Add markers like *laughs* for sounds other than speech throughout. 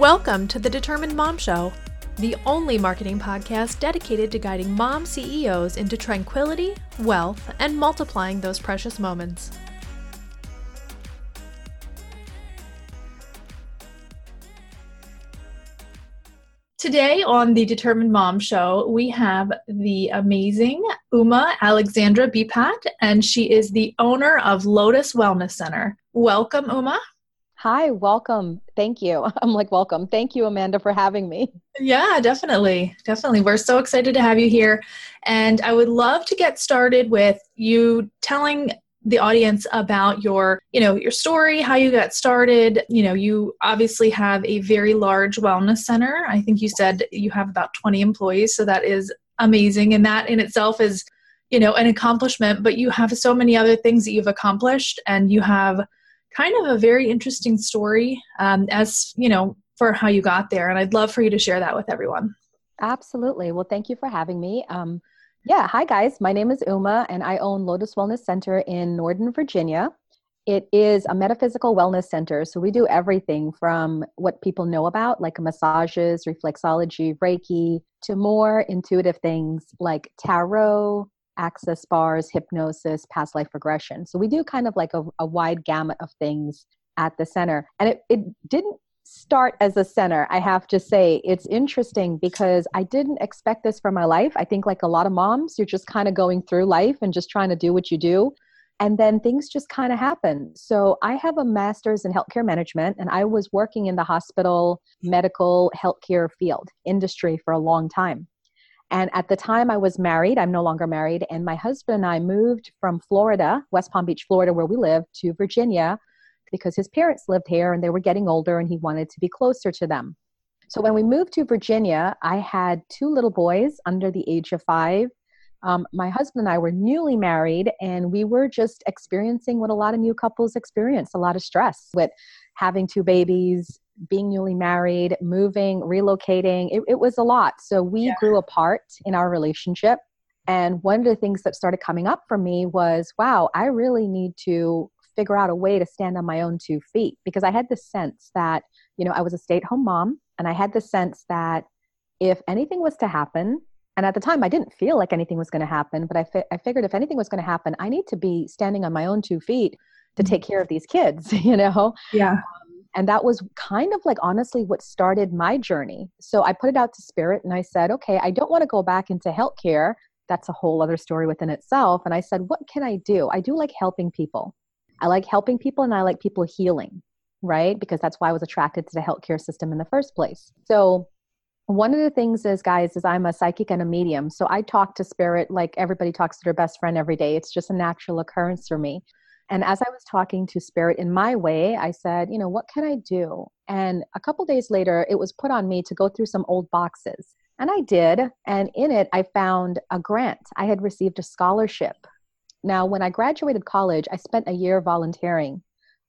Welcome to the Determined Mom Show, the only marketing podcast dedicated to guiding mom CEOs into tranquility, wealth, and multiplying those precious moments. Today on the Determined Mom Show, we have the amazing Uma Alexandra Beepat, and she is the owner of Lotus Wellness Center. Welcome, Uma. Hi, welcome. Thank you. *laughs* I'm like, welcome. Thank you, Amanda, for having me. Yeah, definitely. Definitely. We're so excited to have you here. And I would love to get started with you telling the audience about your you know your story how you got started you know you obviously have a very large wellness center i think you said you have about 20 employees so that is amazing and that in itself is you know an accomplishment but you have so many other things that you've accomplished and you have kind of a very interesting story um, as you know for how you got there and i'd love for you to share that with everyone absolutely well thank you for having me um, yeah, hi guys. My name is Uma and I own Lotus Wellness Center in Northern Virginia. It is a metaphysical wellness center. So we do everything from what people know about, like massages, reflexology, Reiki, to more intuitive things like tarot, access bars, hypnosis, past life regression. So we do kind of like a, a wide gamut of things at the center. And it, it didn't start as a center, I have to say it's interesting because I didn't expect this for my life. I think, like a lot of moms, you're just kind of going through life and just trying to do what you do. And then things just kind of happen. So, I have a master's in healthcare management, and I was working in the hospital, medical, healthcare field industry for a long time. And at the time I was married, I'm no longer married, and my husband and I moved from Florida, West Palm Beach, Florida, where we live, to Virginia because his parents lived here and they were getting older and he wanted to be closer to them. So when we moved to Virginia, I had two little boys under the age of five. Um, my husband and I were newly married, and we were just experiencing what a lot of new couples experience a lot of stress with having two babies, being newly married, moving, relocating. It, it was a lot. So we yeah. grew apart in our relationship. And one of the things that started coming up for me was wow, I really need to figure out a way to stand on my own two feet because I had the sense that, you know, I was a stay at home mom and I had the sense that if anything was to happen, and at the time I didn't feel like anything was going to happen, but I, fi- I figured if anything was going to happen, I need to be standing on my own two feet to take care of these kids, *laughs* you know? Yeah. Um, and that was kind of like honestly what started my journey. So I put it out to spirit and I said, okay, I don't want to go back into healthcare. That's a whole other story within itself. And I said, what can I do? I do like helping people. I like helping people and I like people healing, right? Because that's why I was attracted to the healthcare system in the first place. So, one of the things is, guys, is I'm a psychic and a medium. So, I talk to spirit like everybody talks to their best friend every day. It's just a natural occurrence for me. And as I was talking to spirit in my way, I said, you know, what can I do? And a couple days later, it was put on me to go through some old boxes. And I did. And in it, I found a grant. I had received a scholarship now, when I graduated college, I spent a year volunteering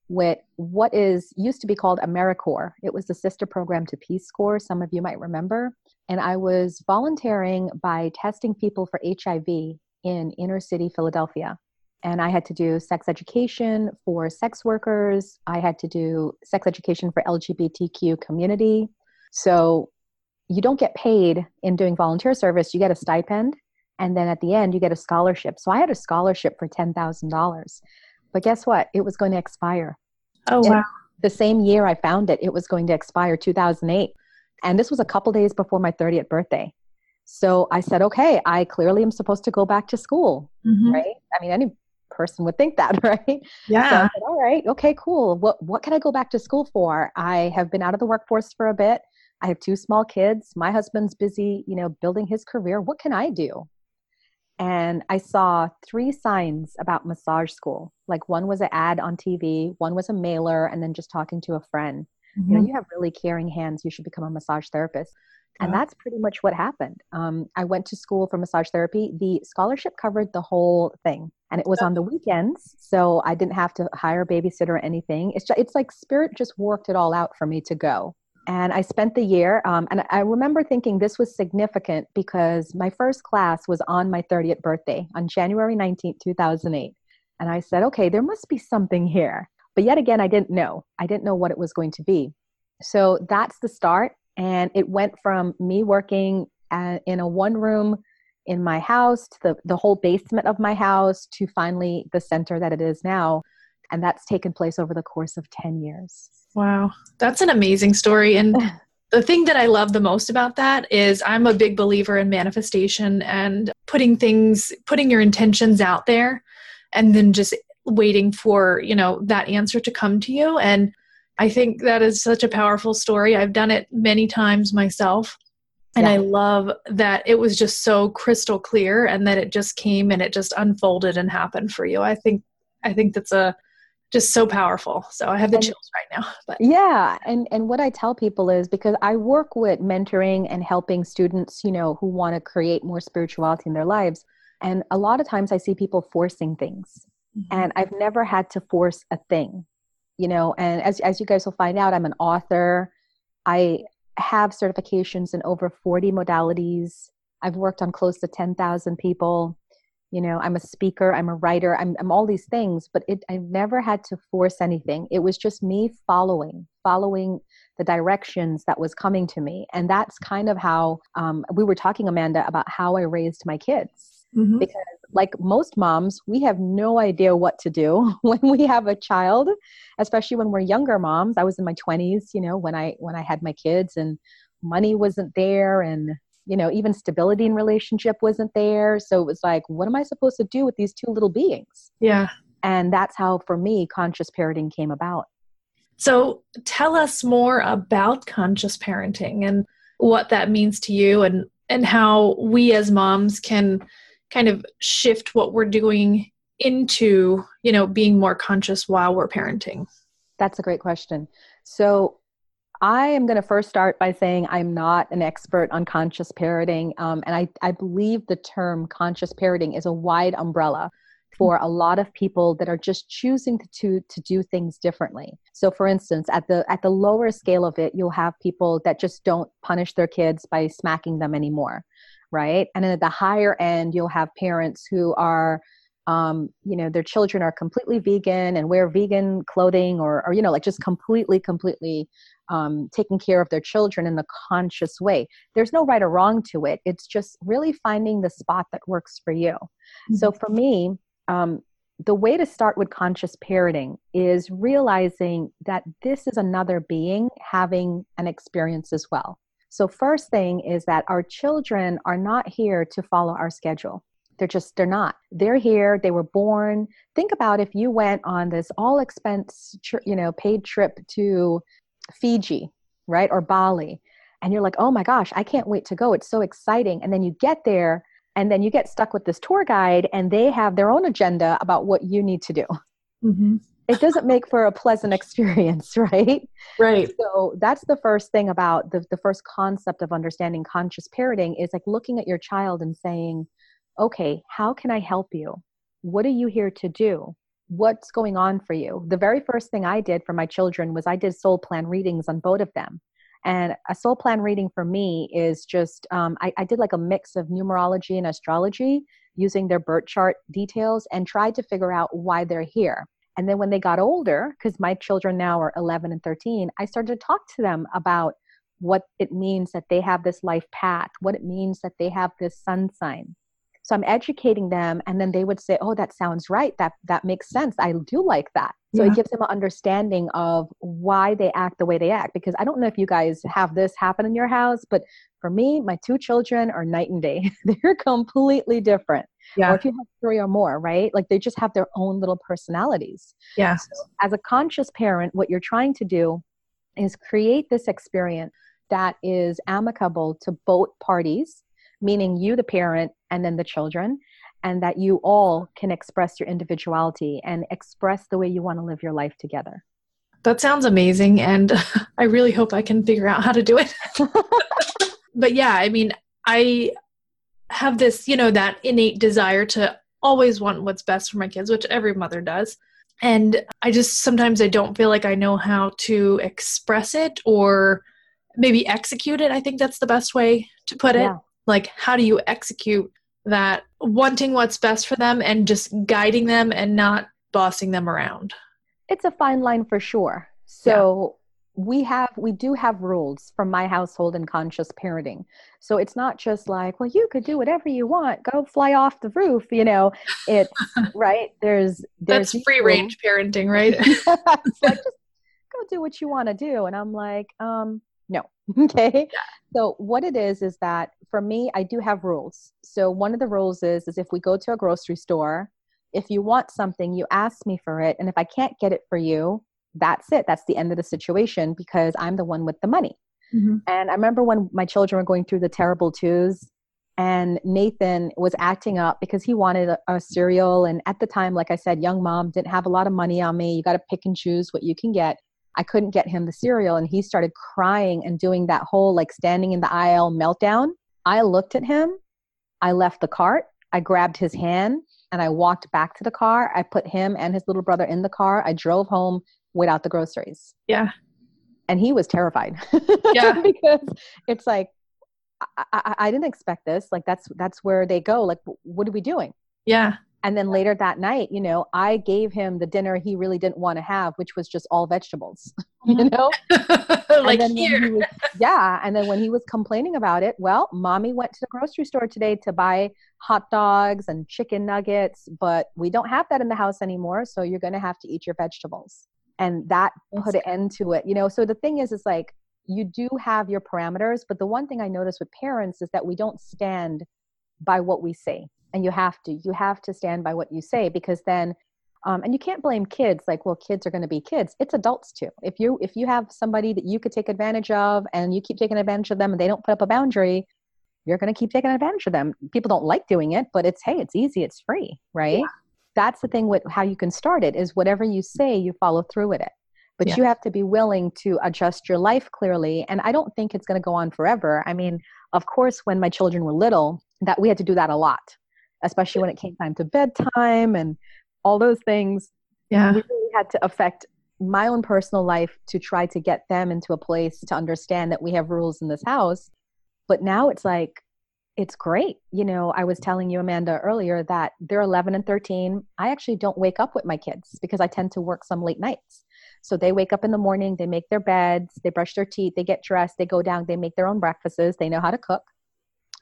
with what is used to be called AmeriCorps. It was the sister program to Peace Corps, some of you might remember. And I was volunteering by testing people for HIV in inner city Philadelphia. And I had to do sex education for sex workers. I had to do sex education for LGBTQ community. So you don't get paid in doing volunteer service, you get a stipend and then at the end you get a scholarship. So i had a scholarship for $10000 but guess what? It was going to expire. Oh wow. the same year i found it it was going to expire 2008 and this was a couple days before my 30th birthday. So i said okay i clearly am supposed to go back to school mm-hmm. right? I mean any person would think that *laughs* right yeah so said, all right okay cool what what can i go back to school for i have been out of the workforce for a bit i have two small kids my husband's busy you know building his career what can i do and I saw three signs about massage school. Like one was an ad on TV, one was a mailer, and then just talking to a friend. Mm-hmm. You know, mm-hmm. you have really caring hands. You should become a massage therapist. And that's pretty much what happened. Um, I went to school for massage therapy. The scholarship covered the whole thing, and it was on the weekends, so I didn't have to hire a babysitter or anything. It's just, it's like spirit just worked it all out for me to go and I spent the year. Um, and I remember thinking this was significant because my first class was on my 30th birthday on January 19th, 2008. And I said, okay, there must be something here. But yet again, I didn't know. I didn't know what it was going to be. So that's the start. And it went from me working at, in a one room in my house to the, the whole basement of my house to finally the center that it is now. And that's taken place over the course of 10 years. Wow. That's an amazing story. And *laughs* the thing that I love the most about that is I'm a big believer in manifestation and putting things, putting your intentions out there and then just waiting for, you know, that answer to come to you. And I think that is such a powerful story. I've done it many times myself. And yeah. I love that it was just so crystal clear and that it just came and it just unfolded and happened for you. I think I think that's a just so powerful. So I have the and, chills right now. *laughs* But yeah, and and what I tell people is because I work with mentoring and helping students, you know, who want to create more spirituality in their lives, and a lot of times I see people forcing things. Mm-hmm. And I've never had to force a thing. You know, and as as you guys will find out, I'm an author. I have certifications in over 40 modalities. I've worked on close to 10,000 people you know i'm a speaker i'm a writer i'm, I'm all these things but it i never had to force anything it was just me following following the directions that was coming to me and that's kind of how um, we were talking amanda about how i raised my kids mm-hmm. because like most moms we have no idea what to do *laughs* when we have a child especially when we're younger moms. I was in my 20s you know when i when i had my kids and money wasn't there and you know even stability in relationship wasn't there. So it was like what am i supposed to do with these two little beings? Yeah. And that's how for me conscious parenting came about. So tell us more about conscious parenting and what that means to you and and how we as moms can kind of shift what we're doing into you know being more conscious while we're parenting that's a great question so I am going to first start by saying I'm not an expert on conscious parenting. Um, and I, I believe the term conscious parenting is a wide umbrella for a lot of people that are just choosing to, to, to do things differently. So for instance, at the at the lower scale of it, you'll have people that just don't punish their kids by smacking them anymore, right? And then at the higher end, you'll have parents who are um, you know their children are completely vegan and wear vegan clothing or, or you know like just completely completely um, taking care of their children in a conscious way there's no right or wrong to it it's just really finding the spot that works for you mm-hmm. so for me um, the way to start with conscious parenting is realizing that this is another being having an experience as well so first thing is that our children are not here to follow our schedule they're just, they're not. They're here. They were born. Think about if you went on this all expense, you know, paid trip to Fiji, right? Or Bali. And you're like, oh my gosh, I can't wait to go. It's so exciting. And then you get there and then you get stuck with this tour guide and they have their own agenda about what you need to do. Mm-hmm. It doesn't make for a pleasant experience, *laughs* right? Right. So that's the first thing about the, the first concept of understanding conscious parenting is like looking at your child and saying, okay, how can I help you? What are you here to do? What's going on for you? The very first thing I did for my children was I did soul plan readings on both of them. And a soul plan reading for me is just, um, I, I did like a mix of numerology and astrology using their birth chart details and tried to figure out why they're here. And then when they got older, because my children now are 11 and 13, I started to talk to them about what it means that they have this life path, what it means that they have this sun sign, so i'm educating them and then they would say oh that sounds right. That that makes sense. I do like that. So yeah. it gives them an understanding of why they act the way they act because i don't know if you guys have this happen in your house but for me my two children are night and day. *laughs* They're completely different. Yeah. or if you have three or more right? Like they just have their own little personalities. Yeah. So as a conscious parent what you're trying to do is create this experience that is amicable to both parties meaning you, the parent, and then the children, and that you all can express your individuality and express the way you want to live your life together. That sounds amazing. And *laughs* I really hope I can figure out how to do it. *laughs* but yeah, I mean, I have this, you know, that innate desire to always want what's best for my kids, which every mother does. And I just sometimes I don't feel like I know how to express it or maybe execute it. I think that's the best way to put it. Yeah like how do you execute that wanting what's best for them and just guiding them and not bossing them around? It's a fine line for sure. So we have we do have rules from my household and conscious parenting. So it's not just like well you could do whatever you want. Go fly off the roof you know? It's *laughs* right? There's there's that's free range parenting right? *laughs* Just go do what you want to do. And i'm like um no *laughs* okay yeah. so what it is is that for me i do have rules so one of the rules is is if we go to a grocery store if you want something you ask me for it and if i can't get it for you that's it. That's the end of the situation because I'm the one with the money. Mm-hmm. And I remember when my children were going through the terrible twos, and Nathan was acting up because he wanted a, a, cereal. And at the time, like I said, young mom didn't have a lot of money on me. You got to pick and choose what you can get. I couldn't get him the cereal, and he started crying and doing that whole like standing in the aisle meltdown. I looked at him. I left the cart. I grabbed his hand and I walked back to the car. I put him and his little brother in the car. I drove home without the groceries. Yeah. And he was terrified. Yeah. *laughs* because it's like, I, I, I, didn't expect this. Like that's that's where they go. Like, what are we doing? Yeah. And then later that night, you know, I gave him the dinner he really didn't want to have, which was just all vegetables. *laughs* you mm-hmm. know, *laughs* like here. Was, yeah. And then when he was complaining about it, well, mommy went to the grocery store today to buy hot dogs and chicken nuggets, but we don't have that in the house anymore. So you're going to have to eat your vegetables and that put an end to it you know so the thing is is like you do have your parameters but the one thing i notice with parents is that we don't stand by what we say. And you have to you have to stand by what you say because then um, and you can't blame kids like well kids are going to be kids. It's adults too. If you if you have somebody that you could take advantage of and you keep taking advantage of them and they don't put up a boundary you're going to keep taking advantage of them. People don't like doing it but it's hey it's easy it's free right? Yeah. That's the thing with how you can start it is whatever you say you follow through with it but yeah. you have to be willing to adjust your life clearly and i don't think it's going to go on forever i mean of course when my children were little that we had to do that a lot especially when it came time to bedtime and all those things yeah we really had to affect my own personal life to try to get them into a place to understand that we have rules in this house but now it's like it's great. You know, I was telling you, Amanda, earlier that they're 11 and 13. I actually don't wake up with my kids because I tend to work some late nights. So they wake up in the morning, they make their beds, they brush their teeth, they get dressed, they go down, they make their own breakfasts, they know how to cook.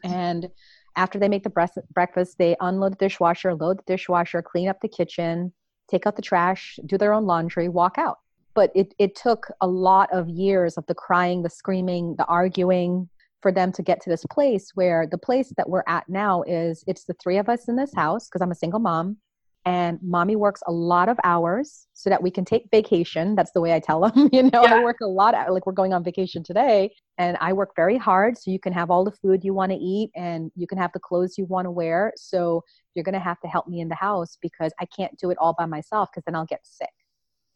And after they make the breakfast, they unload the dishwasher, load the dishwasher, clean up the kitchen, take out the trash, do their own laundry, walk out. But it, it took a lot of years of the crying, the screaming, the arguing, for them to get to this place where the place that we're at now is it's the three of us in this house because I'm a single mom and mommy works a lot of hours so that we can take vacation that's the way i tell *laughs* them you know yeah. i work a lot uh, like we're going on vacation today and i work very hard so you can have all the food you want to eat and you can have the clothes you want to wear so you're going to have to help me in the house because i can't do it all by myself because then i'll get sick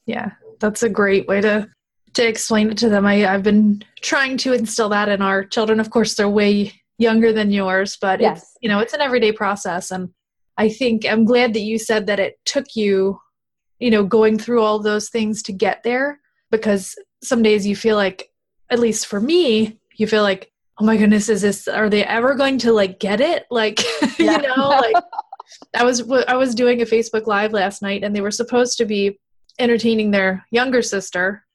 yeah that's a great way to to explain it to them. I, I've been trying to instill that in our children. Of course, they're way younger than yours, but yes. it's you know it's an everyday process. And I think I'm glad that you said that it took you, you know, going through all those things to get there. Because some days you feel like, at least for me, you feel like, oh my goodness, is this? Are they ever going to like get it? *laughs* Like, yeah. you know, like. I was I was doing a Facebook live last night and they were supposed to be entertaining their younger sister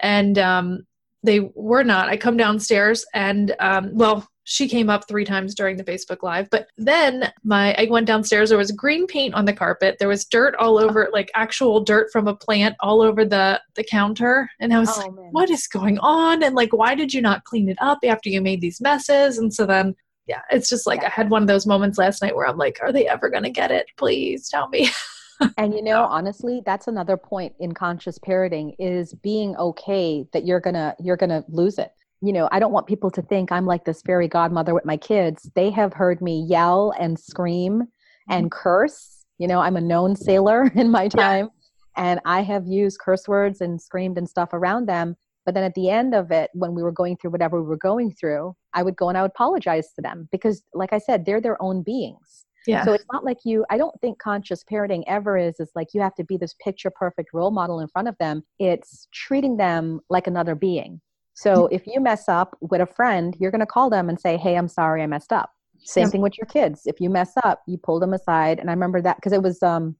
and um, they were not. I come downstairs and um, well, she came up three times during the Facebook Live. But then my I went downstairs. There was green paint on the carpet. There was dirt all over, oh. like actual dirt from a plant all over the the counter. And I was oh, like, man. "What is going on?" And like, why did you not clean it up after you made these messes? And so then, yeah, it's just like yeah. I had one of those moments last night where I'm like, "Are they ever gonna get it? Please tell me." *laughs* and you know honestly that's another point in conscious parenting is being okay that you're gonna you're gonna lose it you know i don't want people to think i'm like this fairy godmother with my kids they have heard me yell and scream and mm-hmm. curse you know i'm a known sailor *laughs* in my time yeah. and i have used curse words and screamed and stuff around them but then at the end of it when we were going through whatever we were going through i would go and i would apologize to them because like i said they're their own beings yeah. So it's not like you, I don't think conscious parenting ever is, it's like you have to be this picture perfect role model in front of them. It's treating them like another being. So mm-hmm. if you mess up with a friend, you're going to call them and say, Hey, I'm sorry I messed up. Same yeah. thing with your kids. If you mess up, you pull them aside. And I remember that because it was, um,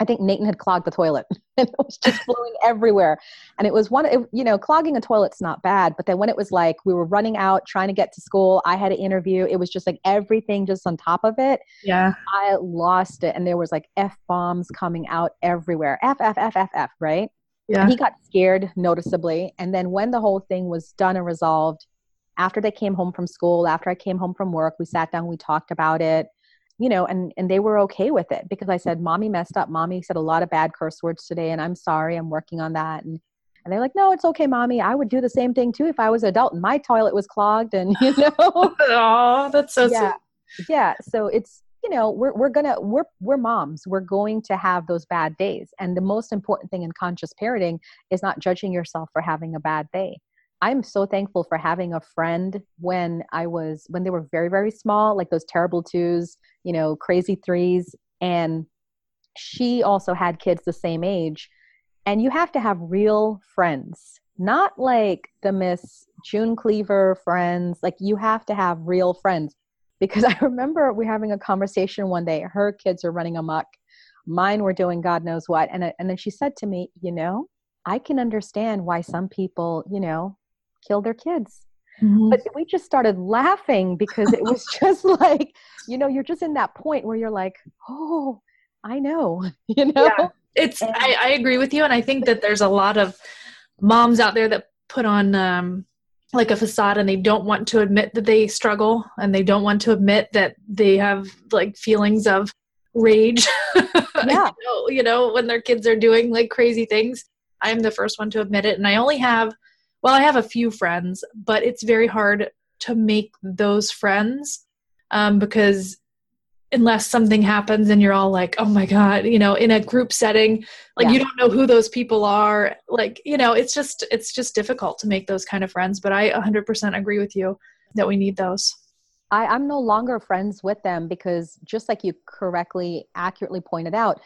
I think Nathan had clogged the toilet *laughs* and it was just *laughs* flowing everywhere. And it was one, it, you know, clogging a toilet's not bad, but then when it was like we were running out trying to get to school, I had an interview, it was just like everything just on top of it. Yeah. I lost it. And there was like F bombs coming out everywhere. F, F, F, F, F, right? Yeah. He got scared noticeably. And then when the whole thing was done and resolved, after they came home from school, after I came home from work, we sat down, we talked about it you know, and and they were okay with it because I said, "Mommy messed up. Mommy said a lot of bad curse words today, and I'm sorry. I'm working on that." And and they're like, "No, it's okay, mommy. I would do the same thing too if I was an adult and my toilet was clogged." And *laughs* you know, *laughs* oh, that's so yeah, sweet. yeah. So it's you know, we're we're gonna we're we're moms. We're going to have those bad days, and the most important thing in conscious parenting is not judging yourself for having a bad day. I'm so thankful for having a friend when I was when they were very very small, like those terrible twos, you know, crazy threes, and she also had kids the same age. And you have to have real friends, not like the Miss June Cleaver friends. Like you have to have real friends because *laughs* I remember we are having a conversation one day. Her kids are running amok, mine were doing God knows what, and and then she said to me, you know, I can understand why some people, you know, kill their kids. Mm-hmm. But we just started laughing because it was *laughs* just like, you know, you're just in that point where you're like, oh, I know, *laughs* you know? Yeah. It's, and, I, I agree with you. And I think that there's a lot of moms out there that put on, um, like a facade and they don't want to admit that they struggle and they don't want to admit that they have like feelings of rage. *laughs* Yeah. you, know, you know when their kids are doing like crazy things. I'm the first one to admit it. And i only have well, I have a few friends, but it's very hard to make those friends um, because unless something happens and you're all like, oh my God, you know, in a group setting, like yeah. you don't know who those people are. Like, you know, it's just, it's just difficult to make those kind of friends. But I 100% agree with you that we need those. I, I'm no longer friends with them because just like you correctly, accurately pointed out,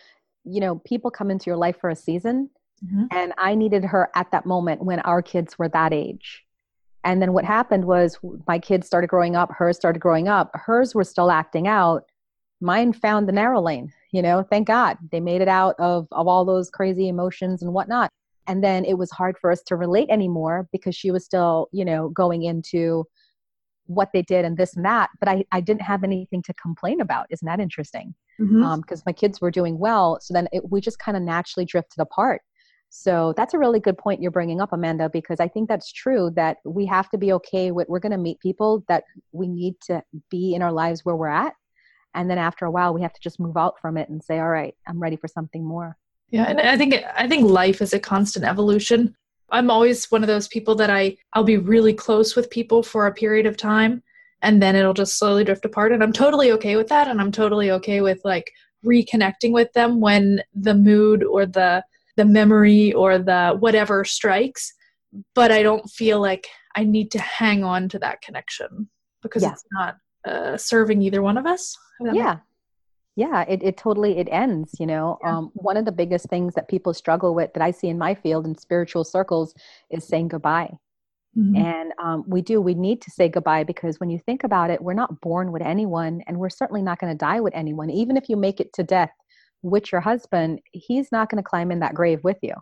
you know, people come into your life for a season Mm-hmm. And I needed her at that moment when our kids were that age. And then what happened was my kids started growing up, hers started growing up, hers were still acting out. Mine found the narrow lane, you know, thank God. They made it out of, of all those crazy emotions and whatnot. And then it was hard for us to relate anymore because she was still, you know, going into what they did and this and that. But I, I didn't have anything to complain about. Isn't that interesting? Because mm-hmm. um, my kids were doing well. So then it, we just kind of naturally drifted apart. So that's a really good point you're bringing up, Amanda, because I think that's true that we have to be okay with we're going to meet people that we need to be in our lives where we're at. And then after a while, we have to just move out from it and say, all right, I'm ready for something more. Yeah. And I think, I think life is a constant evolution. I'm always one of those people that I, I'll be really close with people for a period of time and then it'll just slowly drift apart. And I'm totally okay with that. And I'm totally okay with like reconnecting with them when the mood or the, the memory or the whatever strikes but i don't feel like i need to hang on to that connection because yeah. it's not uh, serving either one of us yeah yeah it, it totally it ends you know yeah. um, one of the biggest things that people struggle with that i see in my field in spiritual circles is saying goodbye mm-hmm. and um, we do we need to say goodbye because when you think about it we're not born with anyone and we're certainly not going to die with anyone even if you make it to death with your husband, he's not going to climb in that grave with you.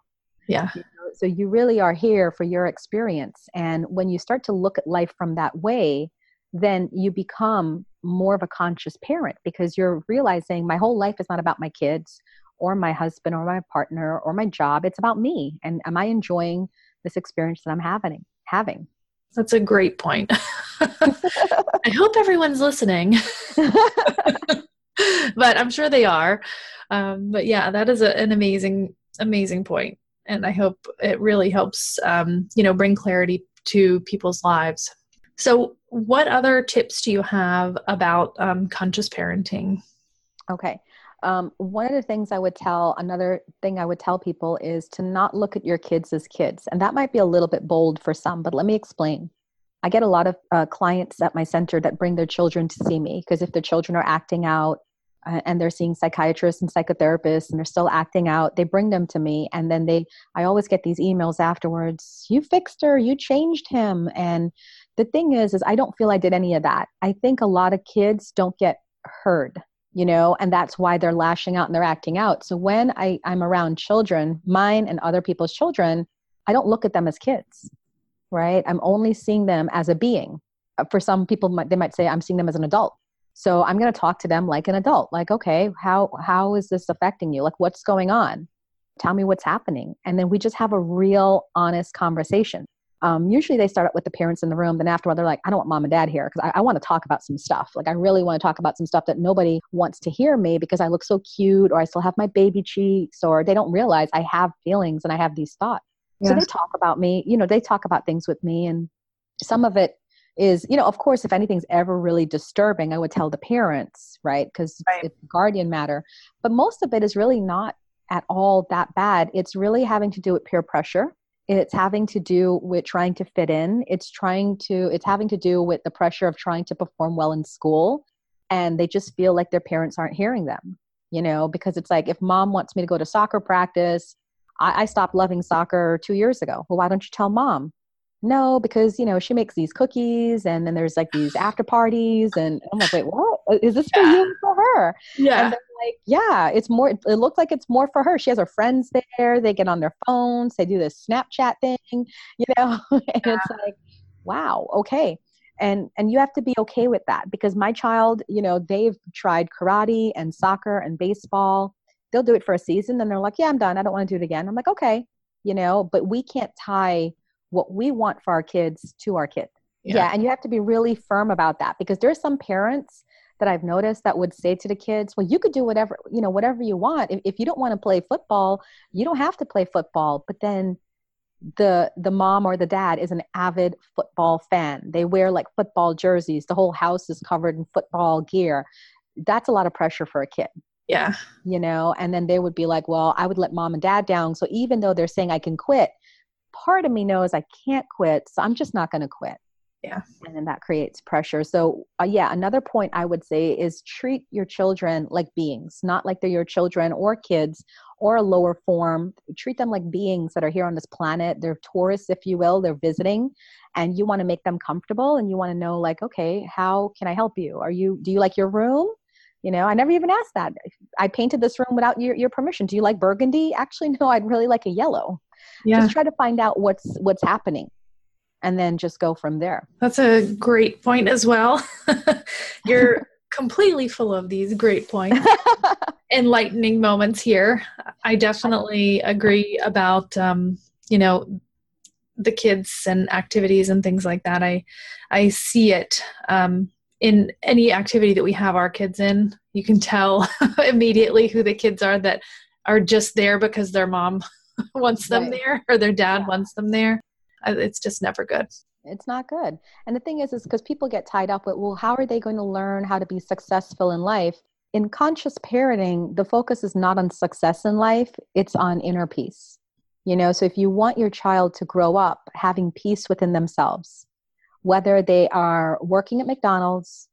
Yeah. You know? So you really are here for your experience. And when you start to look at life from that way, then you become more of a conscious parent because you're realizing my whole life is not about my kids or my husband or my partner or my job. It's about me. And am I enjoying this experience that I'm having? Having. That's a great point. *laughs* I hope everyone's listening. *laughs* but I'm sure they are. Um, but yeah, that is a, an amazing, amazing point, and I hope it really helps, um, you know, bring clarity to people's lives. So, what other tips do you have about um, conscious parenting? Okay. Um, one of the things I would tell, another thing I would tell people is to not look at your kids as kids. And that might be a little bit bold for some, but let me explain. I get a lot of uh, clients at my center that bring their children to see me because if their children are acting out uh, and they're seeing psychiatrists and psychotherapists and they're still acting out, they bring them to me. And then they, I always get these emails afterwards you fixed her, you changed him. And the thing is, is I don't feel I did any of that. I think a lot of kids don't get heard. you know and that's why they're lashing out and they're acting out. So when I, i'm around children mine and other people's children i don't look at them as kids right? I'm only seeing them as a being. Uh, for some people they might say i'm seeing them as an adult. So i'm going to talk to them like an adult like okay how how is this affecting you? Like what's going on? Tell me what's happening. And then we just have a real honest conversation um, usually they start out with the parents in the room. Then afterward, they're like, I don't want mom and dad here because I, I want to talk about some stuff. Like, I really want to talk about some stuff that nobody wants to hear me because I look so cute or I still have my baby cheeks or they don't realize I have feelings and I have these thoughts. Yes. So they talk about me, you know, they talk about things with me. And some of it is, you know, of course, if anything's ever really disturbing, I would tell the parents, right? Because right. it's guardian matter. But most of it is really not at all that bad. It's really having to do with peer pressure it's having to do with trying to fit in. It's trying to it's having to do with the pressure of trying to perform well in school and they just feel like their parents aren't hearing them you know because it's like if mom wants me to go to soccer practice I, I stopped loving soccer two years ago. Well why don't you tell mom no because you know she makes these cookies and then there's like these *sighs* after parties and i'm like wait what uh, is this for yeah. you or for her yeah like, yeah, it's more, it looks like it's more for her. She has her friends there. They get on their phones. They do this Snapchat thing, you know, *laughs* and yeah. it's like, wow, okay. And, and you have to be okay with that because my child, you know, they've tried karate and soccer and baseball. They'll do it for a season. Then they're like, yeah, I'm done. I don't want to do it again. I'm like, okay, you know, but we can't tie what we want for our kids to our kid. Yeah. yeah. and you have to be really firm about that because there's some parents that I've noticed that would say to the kids, well, you could do whatever, you know, whatever you want. If, if you don't want to play football, you don't have to play football. But then the the mom or the dad is an avid football fan. They wear like football jerseys. The whole house is covered in football gear. That's a lot of pressure for a kid. Yeah. You know, and then they would be like, well, I would let mom and dad down. So even though they're saying I can quit, part of me knows I can't quit. So I'm just not going to quit. Yeah. And then that creates pressure. So uh, yeah another point i would say is treat your children like beings not like they're your children or kids or a lower form. Treat them like beings that are here on this planet. They're tourists if you will. They're visiting and you want to make them comfortable and you want to know like okay how can i help you? Are you do you like your room you know i never even asked that i painted this room without your, your permission do you like burgundy actually *laughs* no i'd really like a yellow yeah. just try to find out what's what's happening and then just go from there. That's a great point as well. *laughs* You're completely full of these great points, *laughs* enlightening moments here. I definitely agree about, um, you know, the kids and activities and things like that. I, I see it um, in any activity that we have our kids in. You can tell *laughs* immediately who the kids are that are just there because their mom *laughs* wants them right. there or their dad yeah. wants them there it's just never good it's not good and the thing is is because people get tied up with well how are they going to learn how to be successful in life in conscious parenting the focus is not on success in life it's on inner peace you know so if you want your child to grow up having peace within themselves whether they are working at mcdonald's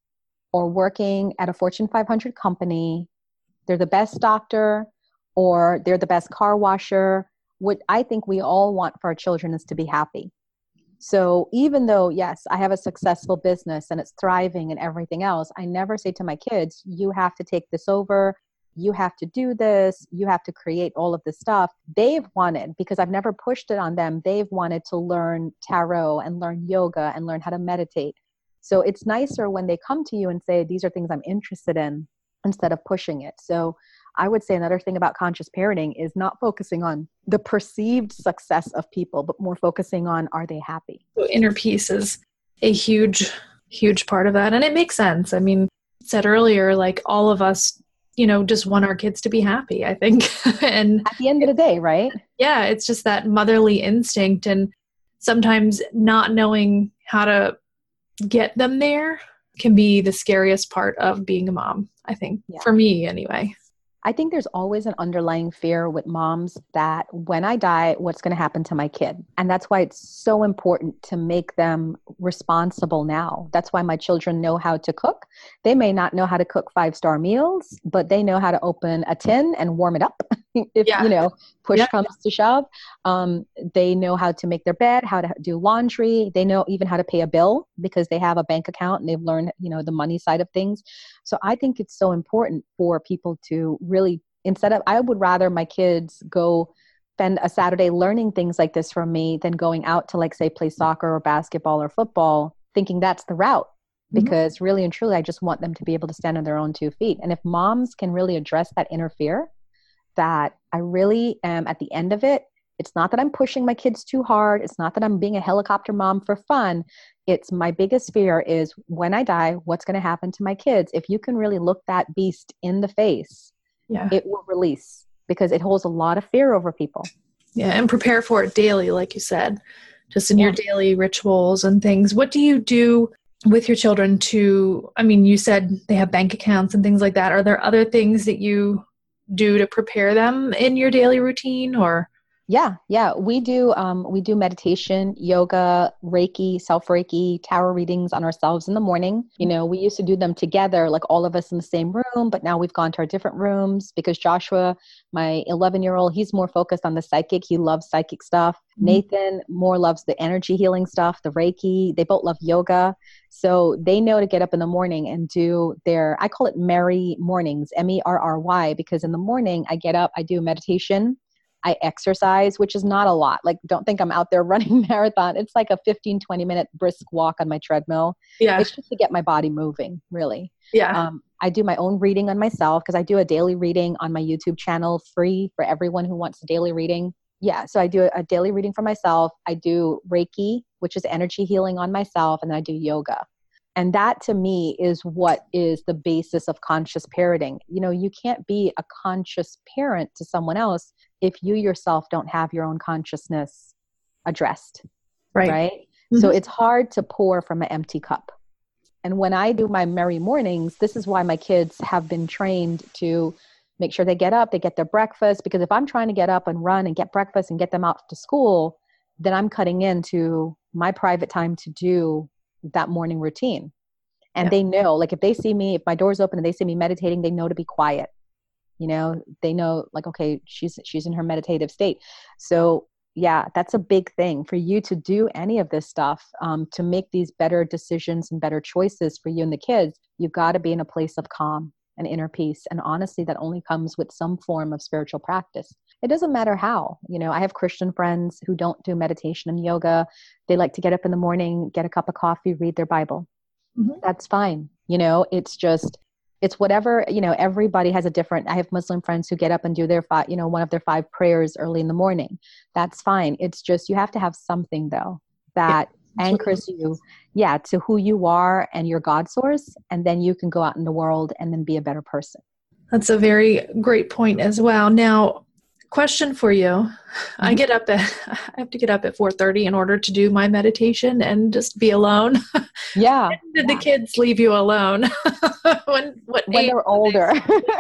or working at a fortune 500 company they're the best doctor or they're the best car washer what I think we all want for our children is to be happy. So even though, yes, I have a successful business and it's thriving and everything else, I never say to my kids, you have to take this over. You have to do this. You have to create all of this stuff. They've wanted, because I've never pushed it on them, they've wanted to learn tarot and learn yoga and learn how to meditate. So it's nicer when they come to you and say, these are things I'm interested in instead of pushing it. So I would say another thing about conscious parenting is not focusing on the perceived success of people, but more focusing on are they happy? Inner peace is a huge, huge part of that. And it makes sense. I mean, said earlier, like all of us, you know, just want our kids to be happy, I think. *laughs* and at the end of the day, right? Yeah, it's just that motherly instinct and sometimes not knowing how to get them there can be the scariest part of being a mom, I think, yeah. for me anyway. I think there's always an underlying fear with moms that when I die, what's going to happen to my kid? And that's why it's so important to make them responsible now. That's why my children know how to cook. They may not know how to cook five star meals, but they know how to open a tin and warm it up. *laughs* if yeah. you know push yeah. comes to shove um, they know how to make their bed how to do laundry they know even how to pay a bill because they have a bank account and they've learned you know the money side of things so i think it's so important for people to really instead of i would rather my kids go spend a saturday learning things like this from me than going out to like say play soccer or basketball or football thinking that's the route mm-hmm. because mm-hmm. really and truly i just want them to be able to stand on their own two feet and if moms can really address that inner fear that I really am at the end of it. It's not that I'm pushing my kids too hard. It's not that I'm being a helicopter mom for fun. It's my biggest fear is when I die, what's going to happen to my kids? If you can really look that beast in the face, yeah. it will release because it holds a lot of fear over people. Yeah, and prepare for it daily, like you said, just in yeah. your daily rituals and things. What do you do with your children to? I mean, you said they have bank accounts and things like that. Are there other things that you do to prepare them in your daily routine or yeah yeah we do um, we do meditation yoga reiki self reiki tarot readings on ourselves in the morning. You know we used to do them together like all of us in the same room but now we've gone to our different rooms because joshua my 11 year old he's more focused on the psychic. He loves psychic stuff. Mm-hmm. nathan more loves the energy healing stuff the reiki. They both love yoga. So they know to get up in the morning and do their i call it merry mornings m-e-r-r-y because in the morning i get up i do meditation I exercise, which is not a lot. Like, don't think I'm out there *laughs* running marathon. It's like a 15, 20 minute brisk walk on my treadmill. Yeah. It's just to get my body moving, really. Yeah. Um, I do my own reading on myself because I do a daily reading on my YouTube channel free for everyone who wants a daily reading. Yeah. So I do a, a daily reading for myself. I do Reiki, which is energy healing on myself, and then I do yoga. And that to me is what is the basis of conscious parenting. You know, you can't be a conscious parent to someone else if you yourself don't have your own consciousness addressed right right mm-hmm. so it's hard to pour from an empty cup and when i do my merry mornings this is why my kids have been trained to make sure they get up they get their breakfast because if i'm trying to get up and run and get breakfast and get them out to school then i'm cutting into my private time to do that morning routine. And yeah. they know like if they see me if my door's open and they see me meditating they know to be quiet. You know they know like okay she's she's in her meditative state. So yeah that's a big thing for you to do any of this stuff um, to make these better decisions and better choices for you and the kids. You've got to be in a place of calm and inner peace and honestly that only comes with some form of spiritual practice it doesn't matter how you know i have christian friends who don't do meditation and yoga. They like to get up in the morning get a cup of coffee read their bible. Mm-hmm. that's fine. You know it's just it's whatever you know everybody has a different i have muslim friends who get up and do their five you know one of their five prayers early in the morning. That's fine. It's just you have to have something though that yeah. anchors you yeah to who you are and your god source and then you can go out in the world and then be a better person. That's a very great point as well. Now question for you. Mm-hmm. i get up at *laughs* i have to get up at 4.30 in order to do my meditation and just be alone. *laughs* Yeah. Did yeah. the kids leave you alone? *laughs* When what when they're older.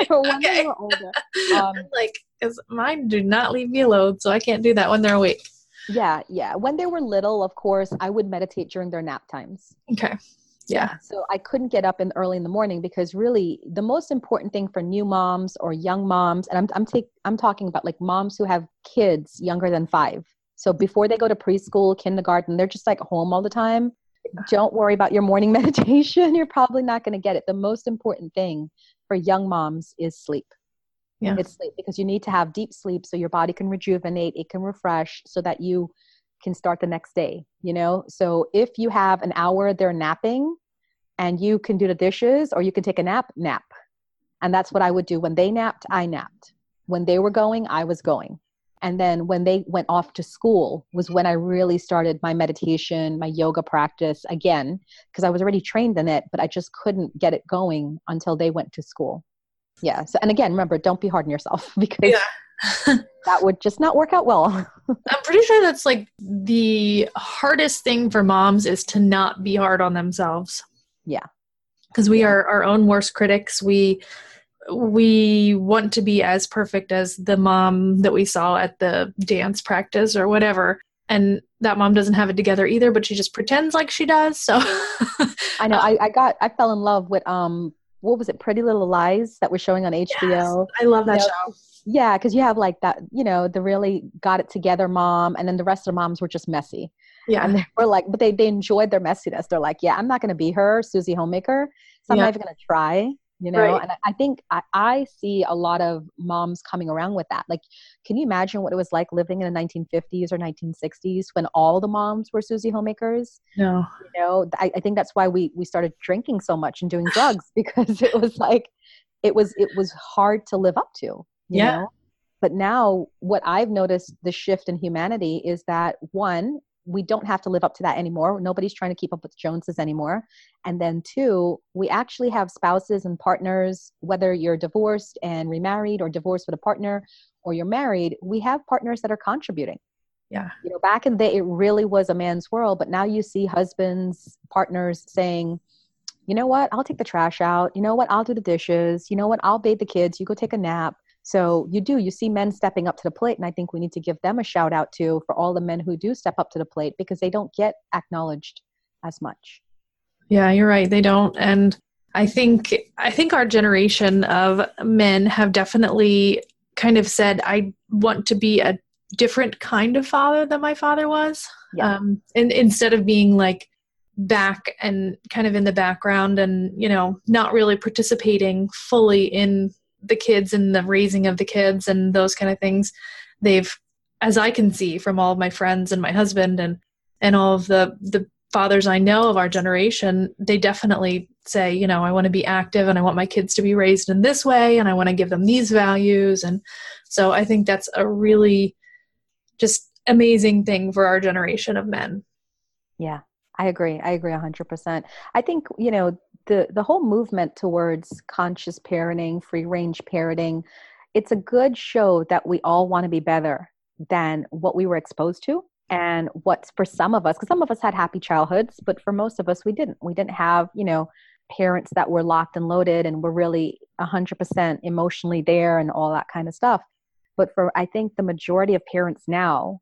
when okay. they're older. Um, like because mine do not leave me alone so i can't do that when they're awake yeah yeah. When they were little of course i would meditate during their nap times. Okay yeah. So I couldn't get up in early in the morning because really the most important thing for new moms or young moms, and I'm I'm take I'm talking about like moms who have kids younger than five. So before they go to preschool, kindergarten, they're just like home all the time. Don't worry about your morning *laughs* meditation. You're probably not going to get it. The most important thing for young moms is sleep. Yeah. It's sleep because you need to have deep sleep so your body can rejuvenate, it can refresh so that you can start the next day, you know? So if you have an hour they're napping and you can do the dishes or you can take a nap, nap. And that's what I would do. When they napped, I napped. When they were going, I was going. And then when they went off to school was when I really started my meditation, my yoga practice again, because I was already trained in it, but I just couldn't get it going until they went to school. Yeah. So, and again, remember, don't be hard on yourself *laughs* because yeah. *laughs* that would just not work out well. *laughs* I'm pretty sure that's like the hardest thing for moms is to not be hard on themselves. Yeah. Because we yeah. are our own worst critics. We we want to be as perfect as the mom that we saw at the dance practice or whatever. And that mom doesn't have it together either, but she just pretends like she does. So *laughs* I know I, I got I fell in love with um what was it, Pretty Little Lies that was showing on HBO. Yes, I love that you know, show. Yeah, because you have like that, you know, the really got it together mom, and then the rest of the moms were just messy. Yeah. And they were like, but they, they enjoyed their messiness. They're like, yeah, I'm not going to be her, Susie Homemaker. So I'm yeah. not even going to try you know right. and i think I, I, see a lot of moms coming around with that like can you imagine what it was like living in the 1950s or 1960s when all the moms were susie homemakers no you know I, I think that's why we we started drinking so much and doing *laughs* drugs because it was like it was it was hard to live up to yeah know? but now what i've noticed the shift in humanity is that one we don't have to live up to that anymore. Nobody's trying to keep up with Joneses anymore. And then, two, we actually have spouses and partners, whether you're divorced and remarried or divorced with a partner or you're married, we have partners that are contributing. Yeah. You know, back in the day, it really was a man's world, but now you see husbands, partners saying, you know what, I'll take the trash out. You know what, I'll do the dishes. You know what, I'll bathe the kids. You go take a nap. So you do, you see men stepping up to the plate, and I think we need to give them a shout out too for all the men who do step up to the plate because they don't get acknowledged as much. Yeah, you're right. They don't. And I think I think our generation of men have definitely kind of said, I want to be a different kind of father than my father was. Yeah. Um, and instead of being like back and kind of in the background and, you know, not really participating fully in the kids and the raising of the kids and those kind of things they've as i can see from all of my friends and my husband and and all of the the fathers i know of our generation they definitely say you know i want to be active and i want my kids to be raised in this way and i want to give them these values. And so i think that's a really just amazing thing for our generation of men. Yeah i agree i agree 100% i think you know the the whole movement towards conscious parenting, free range parenting, it's a good show that we all want to be better than what we were exposed to and what's for some of us because some of us had happy childhoods but for most of us we didn't. We didn't have you know parents that were locked and loaded and were really 100% emotionally there and all that kind of stuff. But for i think the majority of parents now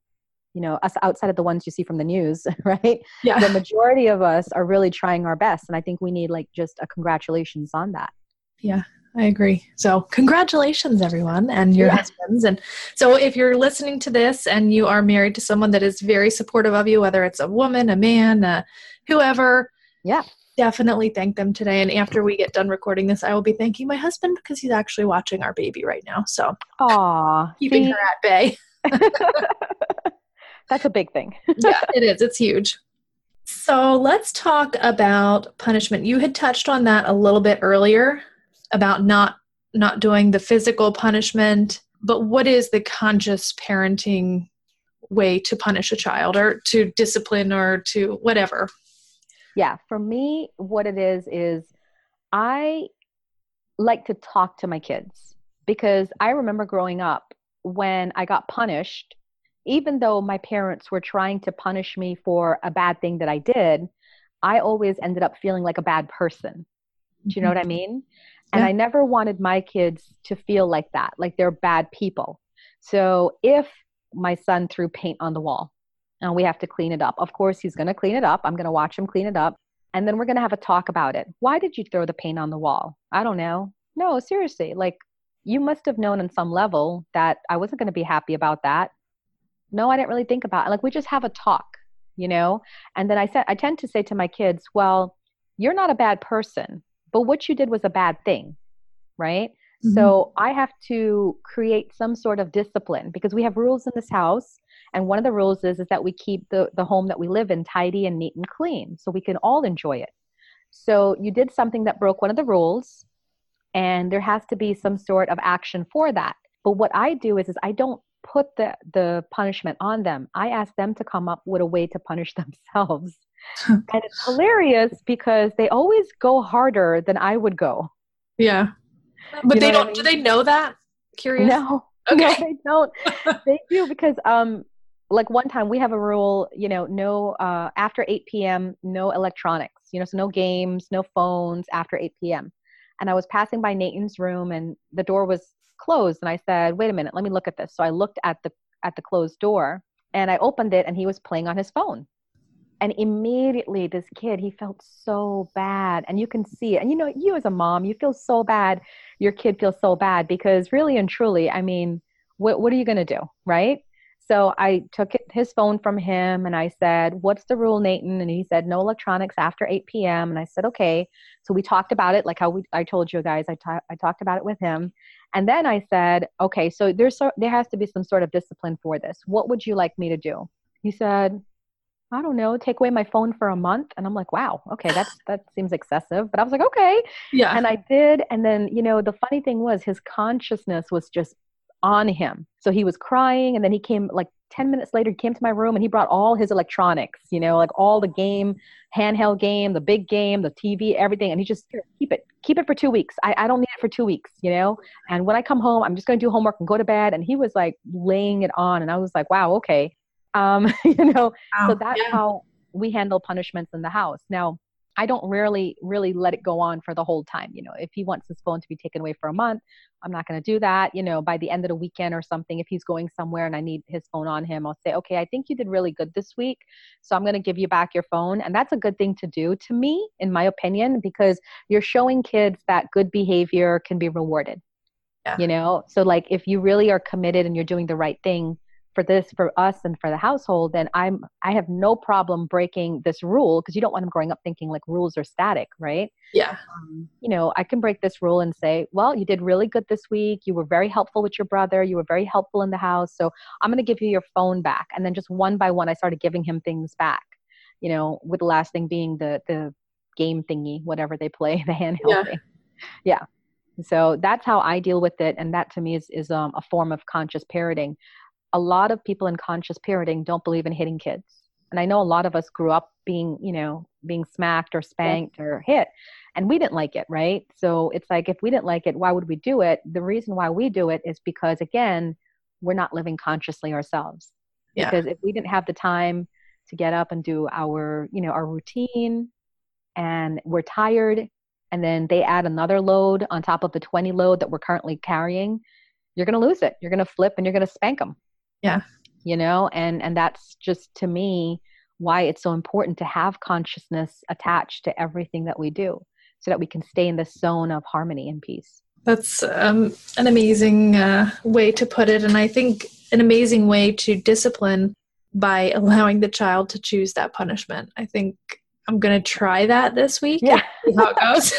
you know us outside of the ones you see from the news *laughs* right yeah the majority of us are really trying our best and i think we need like just a congratulations on that yeah I agree. So, congratulations, everyone, and your yeah. husbands. And so, if you're listening to this and you are married to someone that is very supportive of you, whether it's a woman, a man, uh, whoever, yeah, definitely thank them today. And after we get done recording this, I will be thanking my husband because he's actually watching our baby right now. So, Aw, keeping see? her at bay. *laughs* That's a big thing. *laughs* yeah, it is. It's huge. So let's talk about punishment. You had touched on that a little bit earlier about not not doing the physical punishment, but what is the conscious parenting way to punish a child or to discipline or to whatever? Yeah, for me what it is is I like to talk to my kids because I remember growing up when I got punished even though my parents were trying to punish me for a bad thing that I did, I always ended up feeling like a bad person. Do you know what I mm-hmm. mean? And yeah. I never wanted my kids to feel like that, like they're bad people. So if my son threw paint on the wall and we have to clean it up, of course, he's going to clean it up. I'm going to watch him clean it up. And then we're going to have a talk about it. Why did you throw the paint on the wall? I don't know. No, seriously. Like, you must have known on some level that I wasn't going to be happy about that no i didn't really think about it like we just have a talk you know? And then i said i tend to say to my kids well you're not a bad person but what you did was a bad thing right? Mm-hmm. so i have to create some sort of discipline because we have rules in this house and one of the rules is is that we keep the the home that we live in tidy and neat and clean so we can all enjoy it. So you did something that broke one of the rules and there has to be some sort of action for that. But what i do is is i don't put the the punishment on them. I ask them to come up with a way to punish *laughs* themselves. And it's hilarious because they always go harder than i would go. Yeah. But you they don't I mean? do they know that? Curious. No. *laughs* Okay. no, they don't. They do because um like one time we have a rule you know no uh after 8 p.m no electronics you know so no games no phones after 8 p.m and i was passing by nathan's room and the door was closed and i said wait a minute let me look at this. So i looked at the at the closed door and i opened it and he was playing on his phone. And immediately this kid he felt so bad and you can see it. And you know you as a mom you feel so bad. Your kid feels so bad because really and truly i mean what, what are you going to do right so i took his phone from him and i said what's the rule nathan and he said no electronics after 8 p.m and i said okay so we talked about it like how we, i told you guys I, ta- I talked about it with him and then i said okay so there's so, there has to be some sort of discipline for this what would you like me to do he said I don't know, take away my phone for a month. And I'm like, wow, okay, that's that seems excessive. But I was like, okay. Yeah. And I did. And then, you know, the funny thing was his consciousness was just on him. So he was crying and then he came like 10 minutes later, he came to my room and he brought all his electronics, you know, like all the game, handheld game, the big game, the TV, everything. And he just keep it, keep it for two weeks. I, I don't need it for two weeks, you know? And when I come home, I'm just going to do homework and go to bed. And he was like laying it on. And I was like, wow, okay um, *laughs* you know wow. so that's yeah. how we handle punishments in the house now i don't rarely really let it go on for the whole time you know if he wants his phone to be taken away for a month i'm not going to do that you know by the end of the weekend or something if he's going somewhere and i need his phone on him i'll say okay i think you did really good this week so i'm going to give you back your phone and that's a good thing to do to me in my opinion because you're showing kids that good behavior can be rewarded yeah. you know so like if you really are committed and you're doing the right thing for this for us and for the household then i'm i have no problem breaking this rule because you don't want them growing up thinking like rules are static right? Yeah. Um, you know i can break this rule and say well you did really good this week. You were very helpful with your brother. You were very helpful in the house. So i'm going to give you your phone back. And then just one by one i started giving him things back you know with the last thing being the the game thingy whatever they play *laughs* the handheld yeah. thing. Yeah. So that's how i deal with it and that to me is, is um, a form of conscious parenting a lot of people in conscious parenting don't believe in hitting kids. And I know a lot of us grew up being, you know, being smacked or spanked yeah. or hit, and we didn't like it, right? So it's like if we didn't like it, why would we do it? The reason why we do it is because, again, we're not living consciously ourselves. Yeah. Because if we didn't have the time to get up and do our, you know, our routine, and we're tired, and then they add another load on top of the 20 load that we're currently carrying, you're going to lose it. You're going to flip and you're going to spank them yeah. You know and and that's just to me why it's so important to have consciousness attached to everything that we do so that we can stay in this zone of harmony and peace. That's um, an amazing uh, way to put it and i think an amazing way to discipline by allowing the child to choose that punishment. I think i'm going to try that this week yeah. how it goes.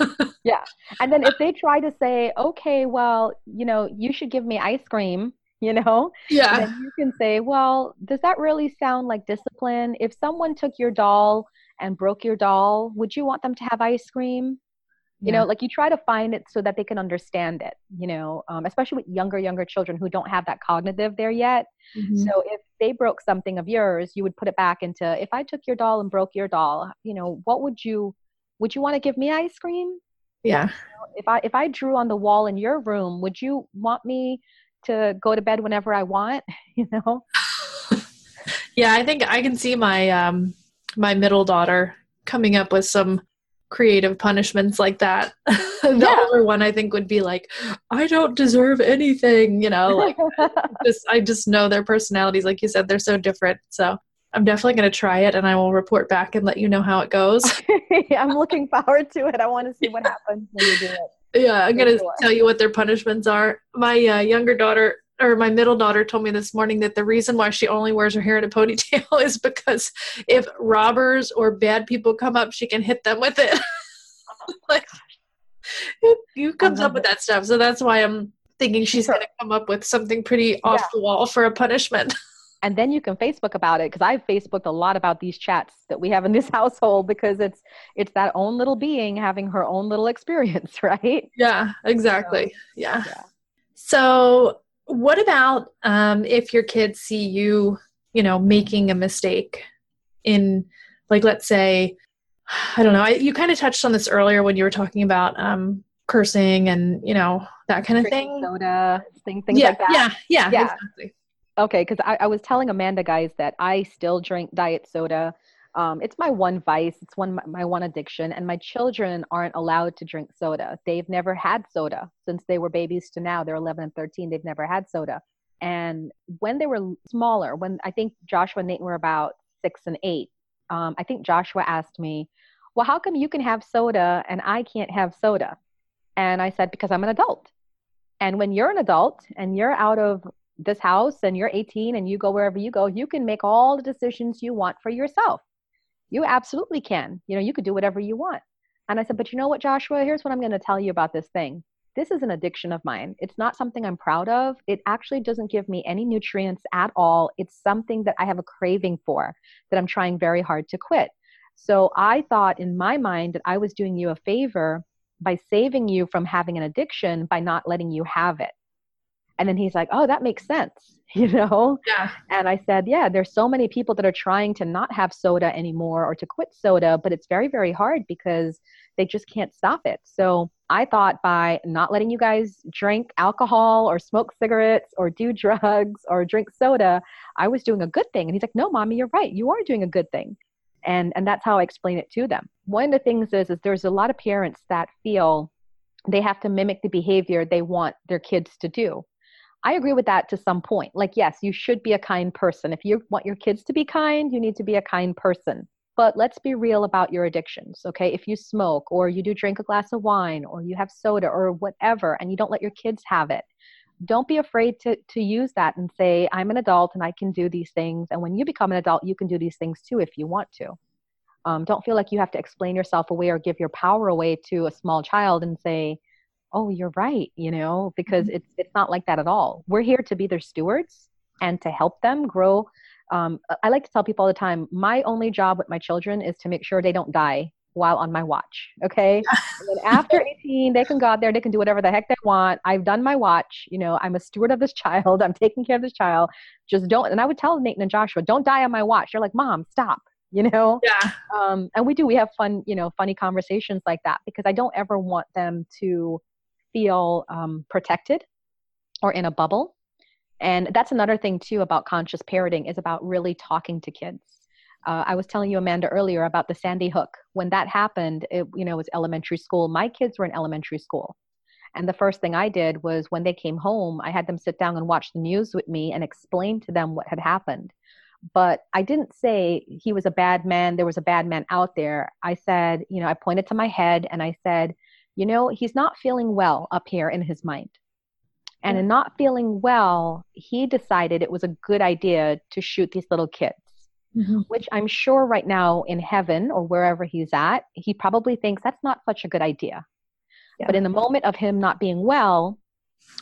*laughs* Yeah and then if they try to say okay well you know you should give me ice cream *laughs* you know? Yeah. And you can say, well, does that really sound like discipline? If someone took your doll and broke your doll, would you want them to have ice cream? You yeah. know, like you try to find it so that they can understand it, you know, um, especially with younger, younger children who don't have that cognitive there yet. Mm-hmm. So if they broke something of yours, you would put it back into if I took your doll and broke your doll, you know, what would you, would you want to give me ice cream? Yeah. You know, if I if I drew on the wall in your room, would you want me to go to bed whenever I want, *laughs* you know? yeah, I think I can see my um my middle daughter coming up with some creative punishments like that. *laughs* the yeah. older one I think would be like, I don't deserve anything, you know, like *laughs* just I just know their personalities, like you said, they're so different. So I'm definitely going to try it and I will report back and let you know how it goes. I'm looking forward to it. I want to see what happens when you do it. Yeah, I'm going to tell you what their punishments are. My uh, younger daughter or my middle daughter told me this morning that the reason why she only wears her hair in a ponytail *laughs* is because if robbers or bad people come up, she can hit them with it. *laughs* like, who comes up with that stuff? So that's why I'm thinking she's going to come up with something pretty off yeah. the wall for a punishment *laughs* and then you can facebook about it because i've facebooked a lot about these chats that we have in this *laughs* household because it's it's that own little being having her own little experience *laughs* right? Yeah exactly. So, yeah. yeah. so what about um, if your kids see you you know making a mistake in like let's say *sighs* i don't know I, you kind of touched on this earlier when you were talking about um, cursing and you know that kind of Drinking thing. soda thing, things yeah, like that. yeah yeah yeah. exactly Okay, because I, I, was telling Amanda, guys, that I still drink diet soda. Um, it's my one vice. It's one my one addiction, and my children aren't allowed to drink soda. They've never had soda since they were babies to now. They're 11 and 13. They've never had soda. And when they were smaller, when I think Joshua and Nathan were about six and eight, um, I think Joshua asked me, Well, how come you can have soda and I can't have soda? And I said, Because I'm an adult. And when you're an adult and you're out of this house and you're 18 and you go wherever you go, you can make all the decisions you want for yourself. You absolutely can. You know, you could do whatever you want. And I said, But you know what, Joshua? Here's what I'm going to tell you about this thing this is an addiction of mine. It's not something I'm proud of. It actually doesn't give me any nutrients at all. It's something that I have a craving for that I'm trying very hard to quit. So I thought in my mind that I was doing you a favor by saving you from having an addiction by not letting you have it. And then he's like, oh, that makes sense, *laughs* you know? Yeah. And I said, yeah, there's so many people that are trying to not have soda anymore or to quit soda, but it's very, very hard because they just can't stop it. So I thought by not letting you guys drink alcohol or smoke cigarettes or do drugs or drink soda, I was doing a good thing. And he's like, no, mommy, you're right. You are doing a good thing. And, and that's how I explain it to them. One of the things is, is there's a lot of parents that feel they have to mimic the behavior they want their kids to do. I agree with that to some point. Like, yes, you should be a kind person. If you want your kids to be kind, you need to be a kind person. But let's be real about your addictions, okay? If you smoke or you do drink a glass of wine or you have soda or whatever and you don't let your kids have it, don't be afraid to, to use that and say, I'm an adult and I can do these things. And when you become an adult, you can do these things too if you want to. Um, don't feel like you have to explain yourself away or give your power away to a small child and say, oh, you're right, you know, because mm-hmm. it's, it's not like that at all. We're here to be their stewards and to help them grow um, I like to tell people all the time my only job with my children is to make sure they don't die while on my watch. Okay. and then after *laughs* 18, they can go out there, they can do whatever the heck they want. I've done my watch. You know, I'm a steward of this child. *laughs* I'm taking care of this child. Just don't. And I would tell Nathan and Joshua, don't die on my watch. They're like, Mom, stop. You know? Yeah. Um, and we do. We have fun, you know, funny conversations like that because I don't ever want them to feel um, protected or in a bubble. And that's another thing too about conscious parenting is about really talking to kids. Uh, i was telling you amanda earlier about the sandy hook. When that happened it you know it was elementary school. My kids were in elementary school. And the first thing i did was when they came home i had them sit down and watch the news with me and explain to them what had happened. But i didn't say he was a bad man there was a bad man out there. I said you know i pointed to my head and i said you know he's not feeling well up here in his mind and in not feeling well, he decided it was a good idea to shoot these little kids, mm-hmm. which I'm sure right now in heaven or wherever he's at, he probably thinks that's not such a good idea. Yeah. But in the moment of him not being well,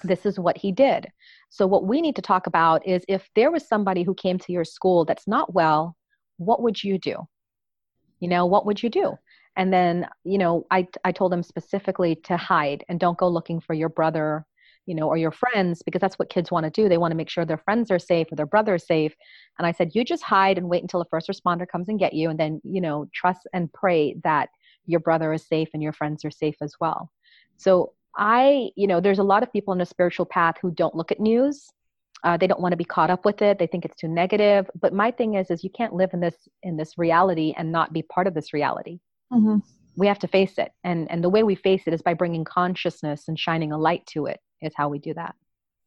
this is what he did. So, what we need to talk about is if there was somebody who came to your school that's not well, what would you do? You know, what would you do? And then, you know, I, I told them specifically to hide and don't go looking for your brother you know, or your friends, because that's what kids want to do. They want to make sure their friends are safe or their brother is safe. And I said, you just hide and wait until a first responder comes and get you, and then, you know, trust and pray that your brother is safe and your friends are safe as well. So I, you know, there's a lot of people on the spiritual path who don't look at news. Uh, they don't want to be caught up with it. They think it's too negative. But my thing is, is you can't live in this in this reality and not be part of this reality. Mm-hmm. We have to face it, and and the way we face it is by bringing consciousness and shining a light to it is how we do that.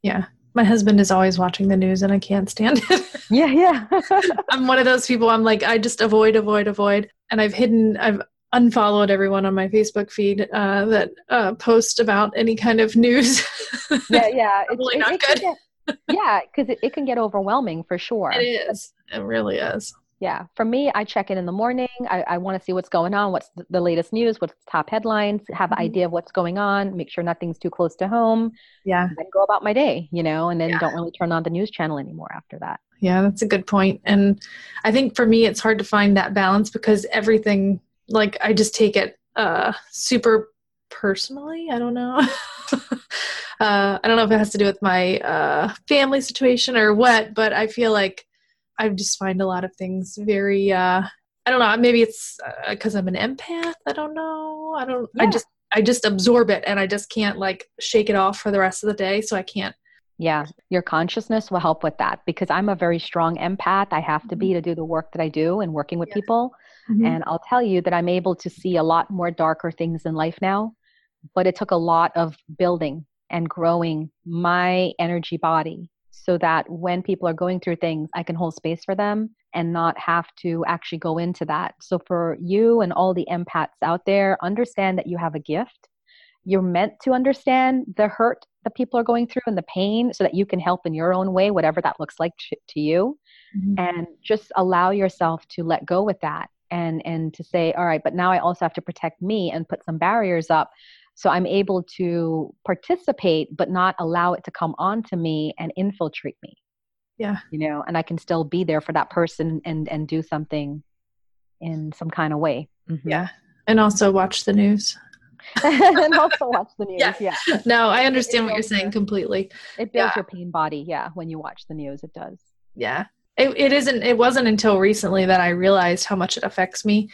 Yeah. My husband is always watching the news and I can't stand it. *laughs* yeah, yeah. *laughs* I'm one of those people I'm like I just avoid avoid avoid and I've hidden I've unfollowed everyone on my Facebook feed uh, that uh, post about any kind of news. *laughs* yeah, yeah. Probably not it good. Get, yeah, because it, it can get overwhelming for sure. It is. It really is yeah for me i check in in the morning i, I want to see what's going on what's the latest news what's the top headlines have an mm-hmm. idea of what's going on make sure nothing's too close to home yeah and go about my day you know and then yeah. don't really turn on the news channel anymore after that yeah that's a good point. point and i think for me it's hard to find that balance because everything like i just take it uh super personally i don't know *laughs* uh, i don't know if it has to do with my uh, family situation or what but i feel like I just find a lot of things very uh I don't know, maybe it's uh, cuz I'm an empath, I don't know. I don't yeah. I just I just absorb it and I just can't like shake it off for the rest of the day, so I can't yeah, your consciousness will help with that because I'm a very strong empath. I have to be mm-hmm. to do the work that I do and working with yeah. people. Mm-hmm. And I'll tell you that I'm able to see a lot more darker things in life now, but it took a lot of building and growing my energy body so that when people are going through things, I can hold space for them and not have to actually go into that. So, for you and all the empaths out there, understand that you have a gift. You're meant to understand the hurt that people are going through and the pain so that you can help in your own way, whatever that looks like to, to you. Mm-hmm. And just allow yourself to let go with that and and to say all right but now i also have to protect me and put some barriers up so i'm able to participate but not allow it to come onto me and infiltrate me. Yeah. You know and i can still be there for that person and and do something in some kind of way. Mm-hmm. yeah. And also watch the news. *laughs* And also watch the news yeah, yeah. no i understand what you're saying completely. It builds yeah. your pain body yeah when you watch the news it does. Yeah. It, it isn't it wasn't until recently that i realized how much it affects me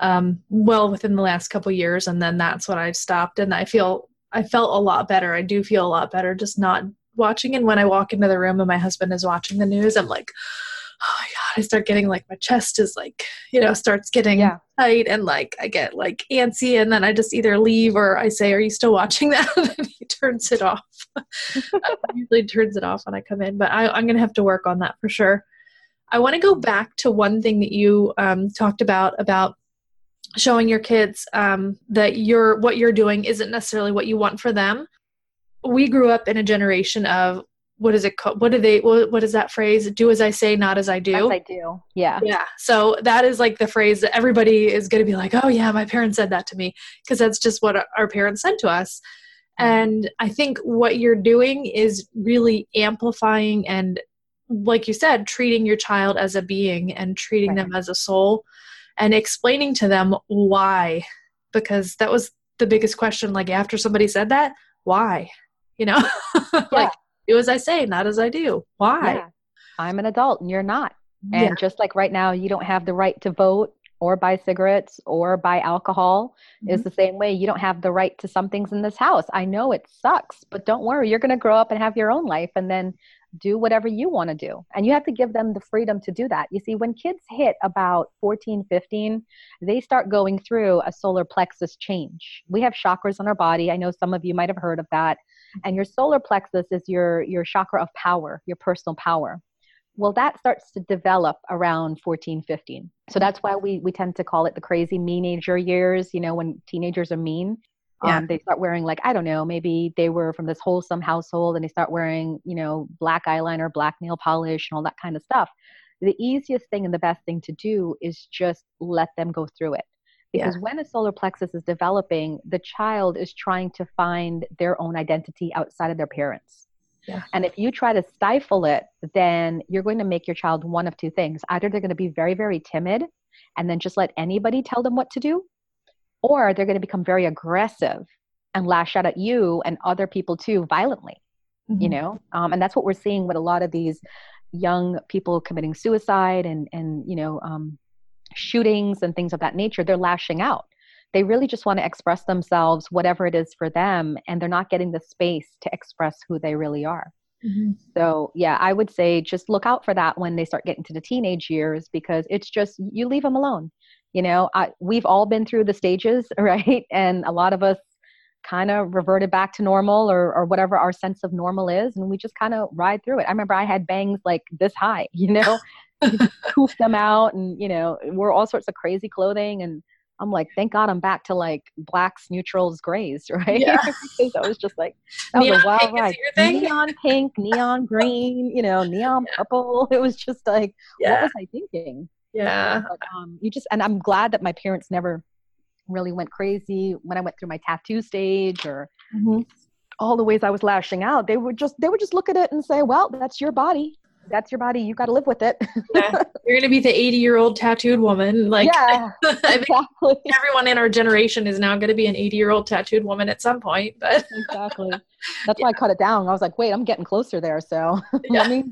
um, well within the last couple years and then that's when i stopped and i feel i felt a lot better. I do feel a lot better just not watching and when i walk into the room and my husband is watching the news i'm like oh my god i start getting like my chest is like you know starts getting yeah. tight and like i get like antsy and then i just either leave or i say are you still watching that? *laughs* And he turns it off. He *laughs* usually turns it off when i come in but I, i'm gonna have to work on that for sure. I want to go back to one thing that you um, talked about about showing your kids um, that you're what you're doing isn't necessarily what you want for them. We grew up in a generation of what is it called? What do they? What, what is that phrase? Do as I say, not as I do. As I do. Yeah. Yeah. So that is like the phrase that everybody is going to be like, oh yeah, my parents said that to me because that's just what our parents said to us. Mm-hmm. And I think what you're doing is really amplifying and like you said, treating your child as a being and treating right. them as a soul and explaining to them why. Because that was the biggest question. Like, after somebody said that, why? You know, *laughs* yeah. like, do as I say, not as I do. Why? Yeah. I'm an adult and you're not. And yeah. just like right now, you don't have the right to vote or buy cigarettes or buy alcohol mm-hmm. is the same way you don't have the right to some things in this house. I know it sucks, but don't worry, you're going to grow up and have your own life and then do whatever you want to do. And you have to give them the freedom to do that. You see when kids hit about 14 15 they start going through a solar plexus change. We have chakras on our body. I know some of you might have heard of that. And your solar plexus is your your chakra of power your personal power. Well that starts to develop around 14 15 so that's why we we tend to call it the crazy meanager years you know when teenagers are mean yeah. Um, they start wearing like I don't know, maybe they were from this wholesome household and they start wearing you know black eyeliner, black nail polish, and all that kind of stuff. The easiest thing and the best thing to do is just let them go through it. Because yeah. when a solar plexus is developing, the child is trying to find their own identity outside of their parents. Yeah. And if you try to stifle it, then you're going to make your child one of two things. Either they're going to be very, very timid and then just let anybody tell them what to do, or they're going to become very aggressive and lash out at you and other people too violently mm-hmm. you know um, and that's what we're seeing with a lot of these young people committing suicide and and you know um, shootings and things of that nature they're lashing out they really just want to express themselves whatever it is for them and they're not getting the space to express who they really are mm-hmm. so yeah i would say just look out for that when they start getting to the teenage years because it's just you leave them alone you know I, we've all been through the stages *laughs* right? And a lot of us kind of reverted back to normal or, or whatever our sense of normal is and we just kind of ride through it. I remember i had bangs like this high *laughs* you know? *laughs* Poof them out and you know wore all sorts of crazy clothing and i'm like thank god i'm back to like blacks neutrals grays right? Yeah. because i was just like that neon was a wild ride. neon pink neon green you know neon yeah. purple. It was just like yeah. what was i thinking yeah. But, um, you just, and I'm glad that my parents never really went crazy when I went through my tattoo stage or mm-hmm. all the ways I was lashing out. They would just, they would just look at it and say, well, that's your body. That's your body. You got to live with it. yeah. You're going to be the 80 year old tattooed woman. Like, yeah, *laughs* exactly. everyone in our generation is now going to be an 80 year old tattooed woman at some point. But exactly. That's yeah. why I cut it down. I was like, wait, I'm getting closer there. So *laughs* yeah. let me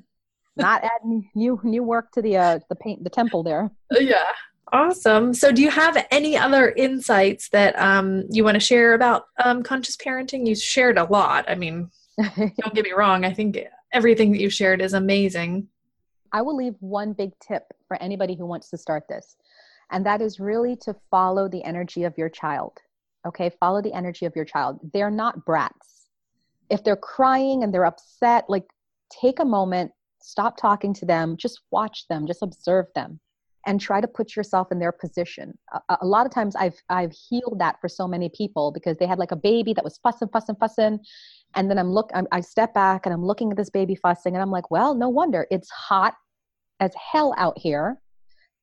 not adding new new work to the uh, the paint the temple there. Yeah. Awesome. So, do you have any other insights that um, you want to share about um, conscious parenting? You shared a lot. I mean, *laughs* don't get me wrong. I think everything that you shared is amazing. I will leave one big tip for anybody who wants to start this, and that is really to follow the energy of your child. Okay, follow the energy of your child. They're not brats. If they're crying and they're upset, like take a moment, stop talking to them, just watch them, just observe them and try to put yourself in their position. A, a, lot of times I've I've healed that for so many people because they had like a baby that was fussing, fussing, fussing, and then I'm look I'm, I step back and I'm looking at this baby fussing and I'm like, well, no wonder it's hot as hell out here.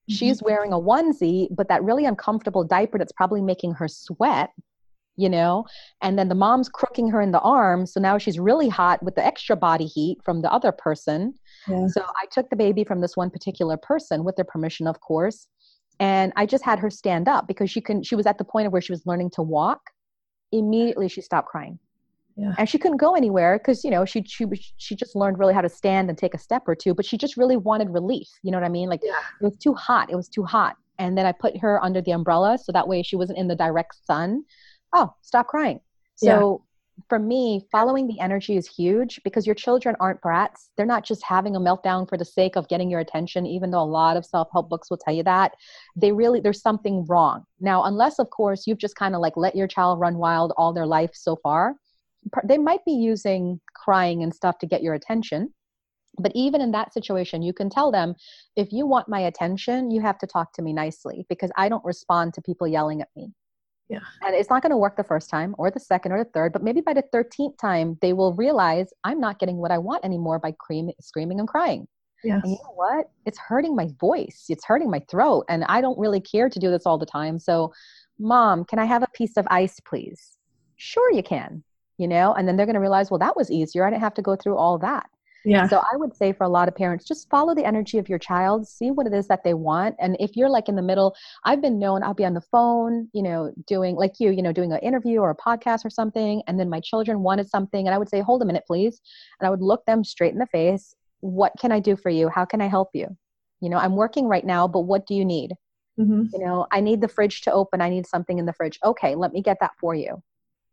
Mm-hmm. She's wearing a onesie, but that really uncomfortable diaper that's probably making her sweat you know and then the mom's crooking her in the arm so now she's really hot with the extra body heat from the other person yeah. so i took the baby from this one particular person with their permission of course and i just had her stand up because she can she was at the point of where she was learning to walk immediately she stopped crying yeah. and she couldn't go anywhere because you know she she she just learned really how to stand and take a step or two but she just really wanted relief you know what i mean like yeah. it was too hot it was too hot and then i put her under the umbrella so that way she wasn't in the direct sun oh, stop crying. So. For me, following the energy is huge because your children aren't brats. They're not just having a meltdown for the sake of getting your attention, even though a lot of self help books will tell you that. They really, there's something wrong. Now, unless, of course, you've just kind of like let your child run wild all their life so far, they might be using crying and stuff to get your attention. But even in that situation, you can tell them, if you want my attention, you have to talk to me nicely because I don't respond to people yelling at me. Yeah. And it's not going to work the first time or the second or the third, but maybe by the 13th time, they will realize I'm not getting what I want anymore by cream, screaming and crying. Yes. And you know what? It's hurting my voice. It's hurting my throat. And I don't really care to do this all the time. So, mom, can I have a piece of ice, please? Sure, you can. You know, and then they're going to realize, well, that was easier. I didn't have to go through all that. Yeah. So I would say for a lot of parents, just follow the energy of your child, see what it is that they want. And if you're like in the middle, I've been known, I'll be on the phone, you know, doing like you, you know, doing an interview or a podcast or something. And then my children wanted something. And I would say, hold a minute, please. And I would look them straight in the face. What can I do for you? How can I help you? You know, I'm working right now, but what do you need? Mm-hmm. You know, I need the fridge to open. I need something in the fridge. Okay, let me get that for you.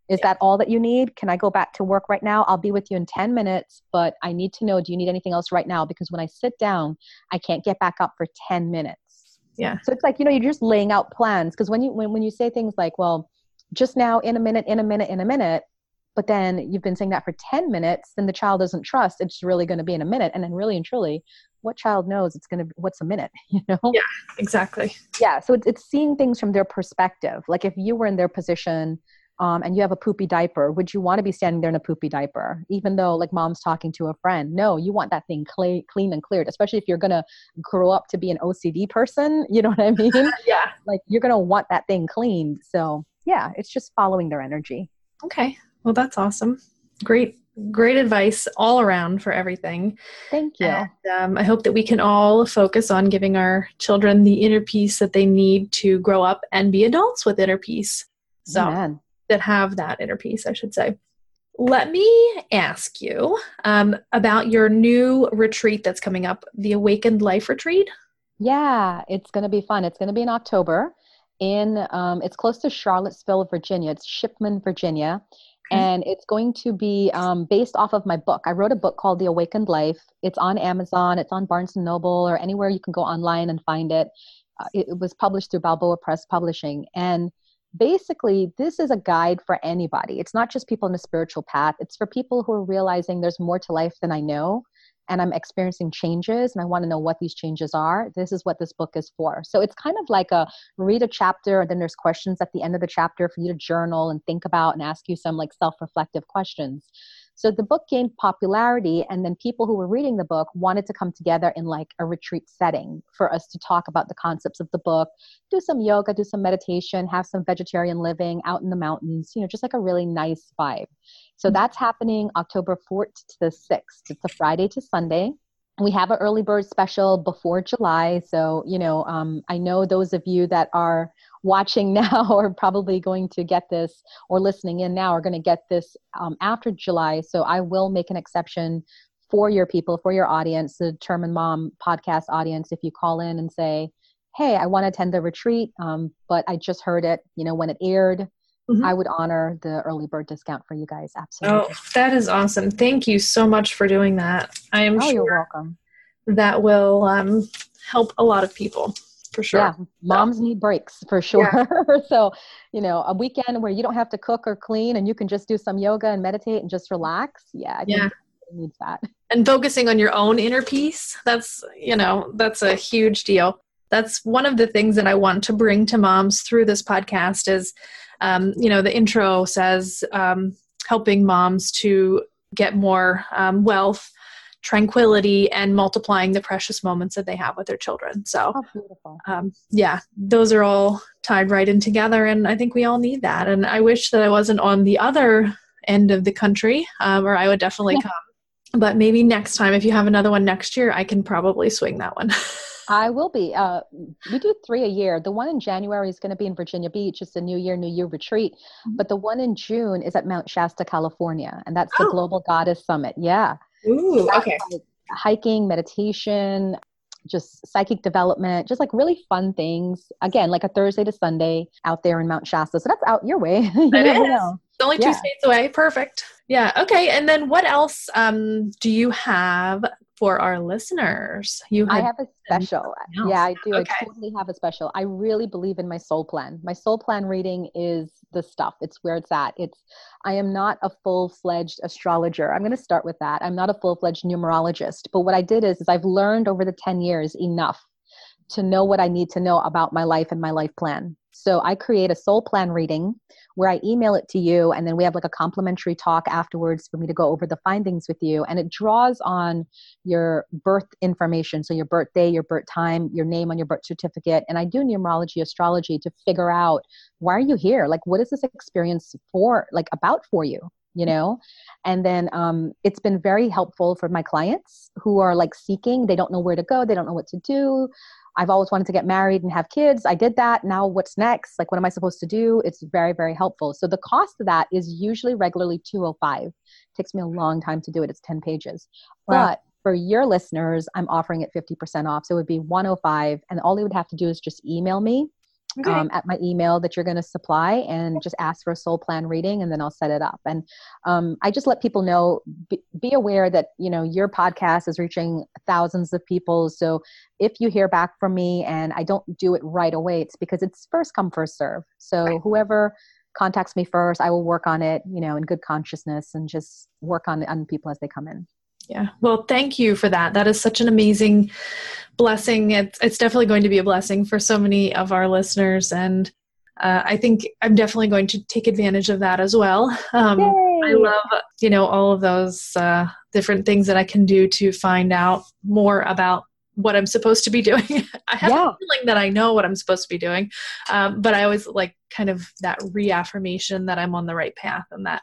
Is yeah. that all that you need? Can I go back to work right now? I'll be with you in 10 minutes, but I need to know do you need anything else right now? Because when I sit down, I can't get back up for 10 minutes. Yeah. So it's like, you know, you're just laying out plans. Because when you when, when you say things like, well, just now, in a minute, in a minute, in a minute, but then you've been saying that for 10 minutes, then the child doesn't trust it's really going to be in a minute. And then really and truly, what child knows it's going to be what's a minute *laughs* you know yeah exactly yeah so it's, it's seeing things from their perspective like if you were in their position um, and you have a poopy diaper, would you want to be standing there in a poopy diaper? Even though, like, mom's talking to a friend. No, you want that thing clean, clean and cleared, especially if you're going to grow up to be an OCD person. *laughs* You know what I *laughs* mean? yeah. Like, you're going to want that thing cleaned. So, yeah, it's just following their energy. Okay. Well, that's awesome. Great, great advice all around for everything. Thank you. And, um, I hope that we can all focus on giving our children the inner peace that they need to grow up and be adults with inner peace. So, Amen that have that inner peace, I should say. Let me ask you um, about your new retreat that's coming up, the Awakened Life Retreat. Yeah, it's going to be fun. It's going to be in October. In um, it's close to Charlottesville, Virginia. It's Shipman, Virginia, and it's going to be um, based off of my book. I wrote a book called The Awakened Life. It's on Amazon. It's on Barnes and Noble or anywhere you can go online and find it. Uh, it, it was published through Balboa Press Publishing, and basically this is a guide for anybody. It's not just people in a spiritual path. It's for people who are realizing there's more to life than i know and i'm experiencing changes and i want to know what these changes are. This is what this book is for. So it's kind of like a read a chapter and then there's questions at the end of the chapter for you to journal and think about and ask you some like self-reflective questions so the book gained popularity, and then people who were reading the book wanted to come together in like a retreat setting for us to talk about the concepts of the book, do some yoga, do some meditation, have some vegetarian living out in the mountains, you know, just like a really nice vibe. So mm-hmm. that's happening October 4th to the 6th. It's a Friday to Sunday we have an early bird special before July. So, you know, um, I know those of you that are watching *laughs* now are probably going to get this or listening in now are going to get this um, after July. So I will make an exception for your people, for your audience, the Determined Mom podcast audience. If you call in and say, hey, I want to attend the retreat, um, but I just heard it, you know, when it aired, Mm-hmm. I would honor the early bird discount for you guys. Absolutely. Oh, that is awesome. Thank you so much for doing that. I am oh, sure you're welcome. That will um, help a lot of people for sure. Yeah, moms need breaks for sure. Yeah. *laughs* so, you know, a weekend where you don't have to cook or clean and you can just do some yoga and meditate and just relax. Yeah, I yeah. needs that. And focusing on your own inner peace, that's, you know, that's a huge deal. That's one of the things that I want to bring to moms through this podcast is, um, you know, the intro says um, helping moms to get more um, wealth tranquility and multiplying the precious moments that they have with their children. So, oh, um, yeah, those are all tied right in together. And I think we all need that. And I wish that I wasn't on the other end of the country, um, or I would definitely come. But maybe next time, if you have another one next year, I can probably swing that one. *laughs* I will be. Uh, we do three a year. The one in January is going to be in Virginia Beach. It's a New Year, New Year retreat. Mm-hmm. But the one in June is at Mount Shasta, California, and that's the oh. Global Goddess Summit. Yeah. Ooh, okay. Like hiking, meditation, just psychic development, just like really fun things. Again, like a Thursday to Sunday out there in Mount Shasta. So that's out your way. *laughs* you it is. Know. It's only two yeah. states away. Perfect. Yeah. Okay. And then what else um, do you have for our listeners? You I have a special. Yeah, I do. Okay. I totally have a special. I really believe in my soul plan. My soul plan reading is the stuff. It's where it's at. It's I am not a full-fledged astrologer. I'm going to start with that. I'm not a full-fledged numerologist. But what I did is, is I've learned over the 10 years enough to know what I need to know about my life and my life plan. So I create a soul plan reading where I email it to you and then we have like a complimentary talk afterwards for me to go over the findings with you. And it draws on your birth information. So your birthday, your birth time, your name on your birth certificate. And I do numerology astrology to figure out why are you here? Like, what is this experience for, like, about for you? you know and then um, it's been very helpful for my clients who are like seeking they don't know where to go they don't know what to do I've always wanted to get married and have kids. I did that. Now what's next? Like what am I supposed to do? It's very very helpful. So the cost of that is usually regularly 205. It takes me a long time to do it. It's 10 pages. Wow. But for your listeners, I'm offering it 50% off. So it would be 105 and all you would have to do is just email me okay. um, at my email that you're going to supply and just ask for a soul plan reading and then I'll set it up. And um, I just let people know, be, aware that, you know, your podcast is reaching thousands of people. So if you hear back from me and I don't do it right away, it's because it's first come, first serve. So right. whoever contacts me first, I will work on it, you know, in good consciousness and just work on, on people as they come in. Yeah. Well, thank you for that. That is such an amazing blessing. It's, it's definitely going to be a blessing for so many of our listeners. And uh, I think I'm definitely going to take advantage of that as well. Um, I love, you know, all of those uh, different things that I can do to find out more about what I'm supposed to be *laughs* doing. I have yeah. a feeling that I know what I'm supposed to be doing, um, but I always like kind of that reaffirmation that I'm on the right path and that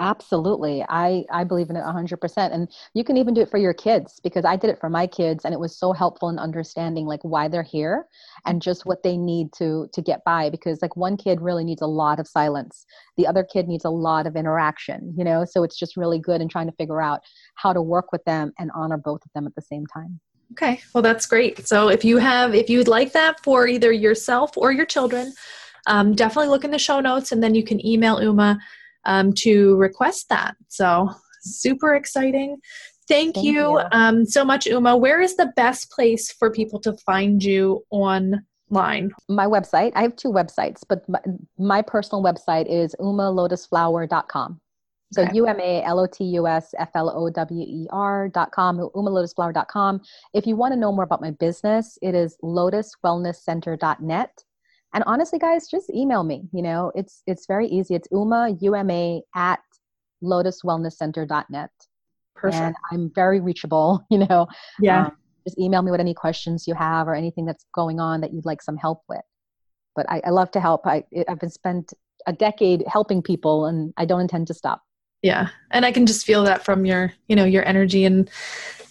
Absolutely. I, I believe in it 100%. And you can even do it for your kids because I did it for my kids and it was so helpful in understanding like why they're here and just what they need to to get by because like one kid really needs a lot of silence. The other kid needs a lot of interaction, you know? So it's just really good in trying to figure out how to work with them and honor both of them at the same time. Okay. Well, that's great. So if you have if you'd like that for either yourself or your children, um, definitely look in the show notes and then you can email Uma um, to request that. So super exciting. Thank, Thank you, you. Um, so much, Uma. Where is the best place for people to find you online? My website. I have two websites, but my, my personal website is umalotusflower.com. So okay. U-M-A-L-O-T-U-S-F-L-O-W-E-R dot com, umalotusflower.com. If you want to know more about my business, it is lotuswellnesscenter.net. And honestly, guys, just email me. You know, it's it's very easy. It's Uma U-M-A at lotuswellnesscenter.net. Perfect. And I'm very reachable, *laughs* you know. Yeah. Um, just email me with any questions you have or anything that's going on that you'd like some help with. But I, I love to help. I, I've been spent a decade helping people and I don't intend to stop. Yeah. And I can just feel that from your, you know, your energy and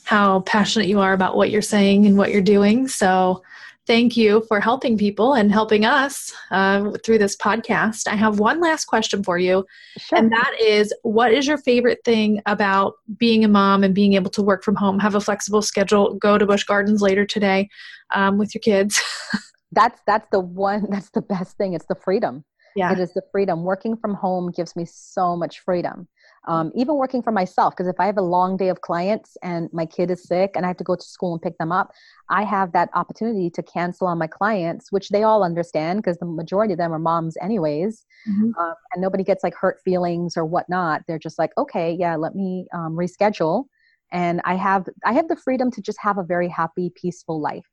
how passionate you are about what you're saying and what you're doing. So thank you for helping people and helping us uh, through this podcast. I have one last question for you, sure. and that is what is your favorite thing about being a mom and being able to work from home, have a flexible schedule, go to Busch Gardens later today um, with your kids? *laughs* that's that's the one *laughs* that's the best thing it's the freedom yeah it is the freedom working from home gives me so much freedom um, even working for myself because if i have a long day of clients and my kid is sick and i have to go to school and pick them up i have that opportunity to cancel on my clients which they all understand because the majority of them are moms anyways mm-hmm. um, and nobody gets like hurt feelings or whatnot they're just like okay yeah let me um, reschedule and i have i have the freedom to just have a very happy peaceful life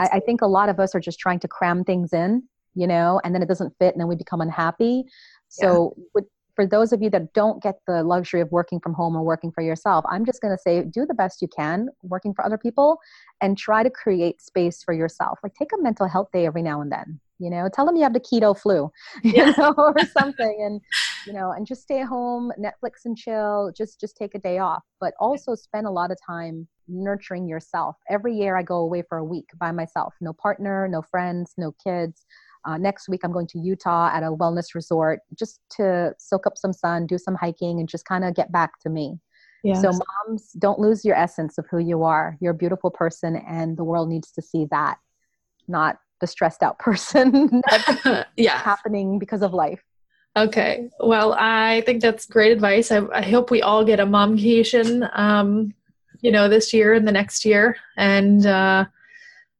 I, I think a lot of us are just trying to cram things in you know and then it doesn't fit and then we become unhappy so yeah. with, for those of you that don't get the luxury of working from home or working for yourself, I'm just going to say do the best you can working for other people and try to create space for yourself. Like take a mental health day every now and then. You know, tell them you have the keto flu, *laughs* you yeah. know, or *laughs* something, and you know, and just stay home, Netflix and chill. Just just take a day off, but also spend a lot of time nurturing yourself. Every year, I go away for a week by myself. No partner, no friends, no kids uh, next week, I'm going to Utah at a wellness resort just to soak up some sun, do some hiking, and just kind of get back to me. Yes. So, moms, don't lose your essence of who you are. You're a beautiful person, and the world needs to see that, not the stressed out *laughs* person that's *laughs* yeah. happening because of life. Okay. Well, I think that's great advice. I, I hope we all get a momcation, um, you know, this year and the next year. And uh,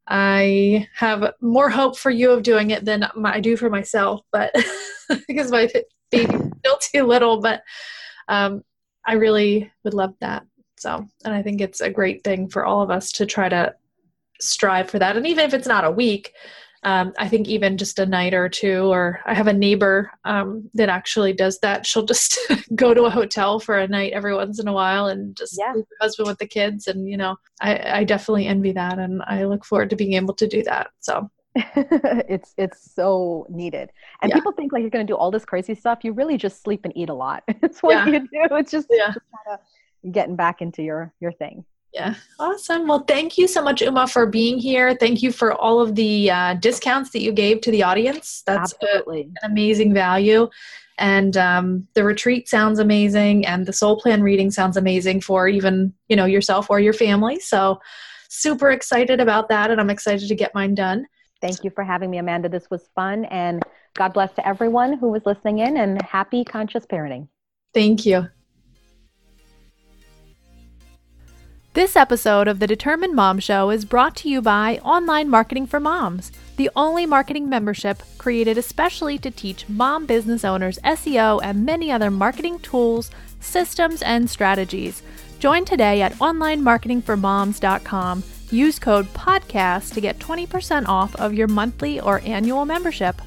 I have more hope for you of doing it than I do for myself, but *laughs* because my baby's still too little. But um, I really would love that. So, and I think it's a great thing for all of us to try to strive for that. And even if it's not a week, um, I think even just a night or two, or I have a neighbor um, that actually does that. She'll just *laughs* go to a hotel for a night every once in a while and just yeah. leave her husband with the kids. And, you know, I, I definitely envy that. And I look forward to being able to do that. So. *laughs* it's it's so needed and yeah. people think like you're going to do all this crazy stuff you really just sleep and eat a lot *laughs* it's what yeah. you do it's just, yeah. just kind of getting back into your your thing yeah. Awesome. Well, thank you so much, Uma, for being here. Thank you for all of the uh, discounts that you gave to the audience. That's Absolutely. A, an amazing value. And um, the retreat sounds amazing, and the soul plan reading sounds amazing for even you know yourself or your family. So, super excited about that, and I'm excited to get mine done. Thank you for having me, Amanda. This was fun, and God bless to everyone who was listening in, and happy conscious parenting. Thank you. This episode of the Determined Mom Show is brought to you by Online Marketing for Moms, the only marketing membership created especially to teach mom business owners SEO and many other marketing tools, systems, and strategies. Join today at onlinemarketingformoms.com. Use code PODCAST to get 20% off of your monthly or annual membership.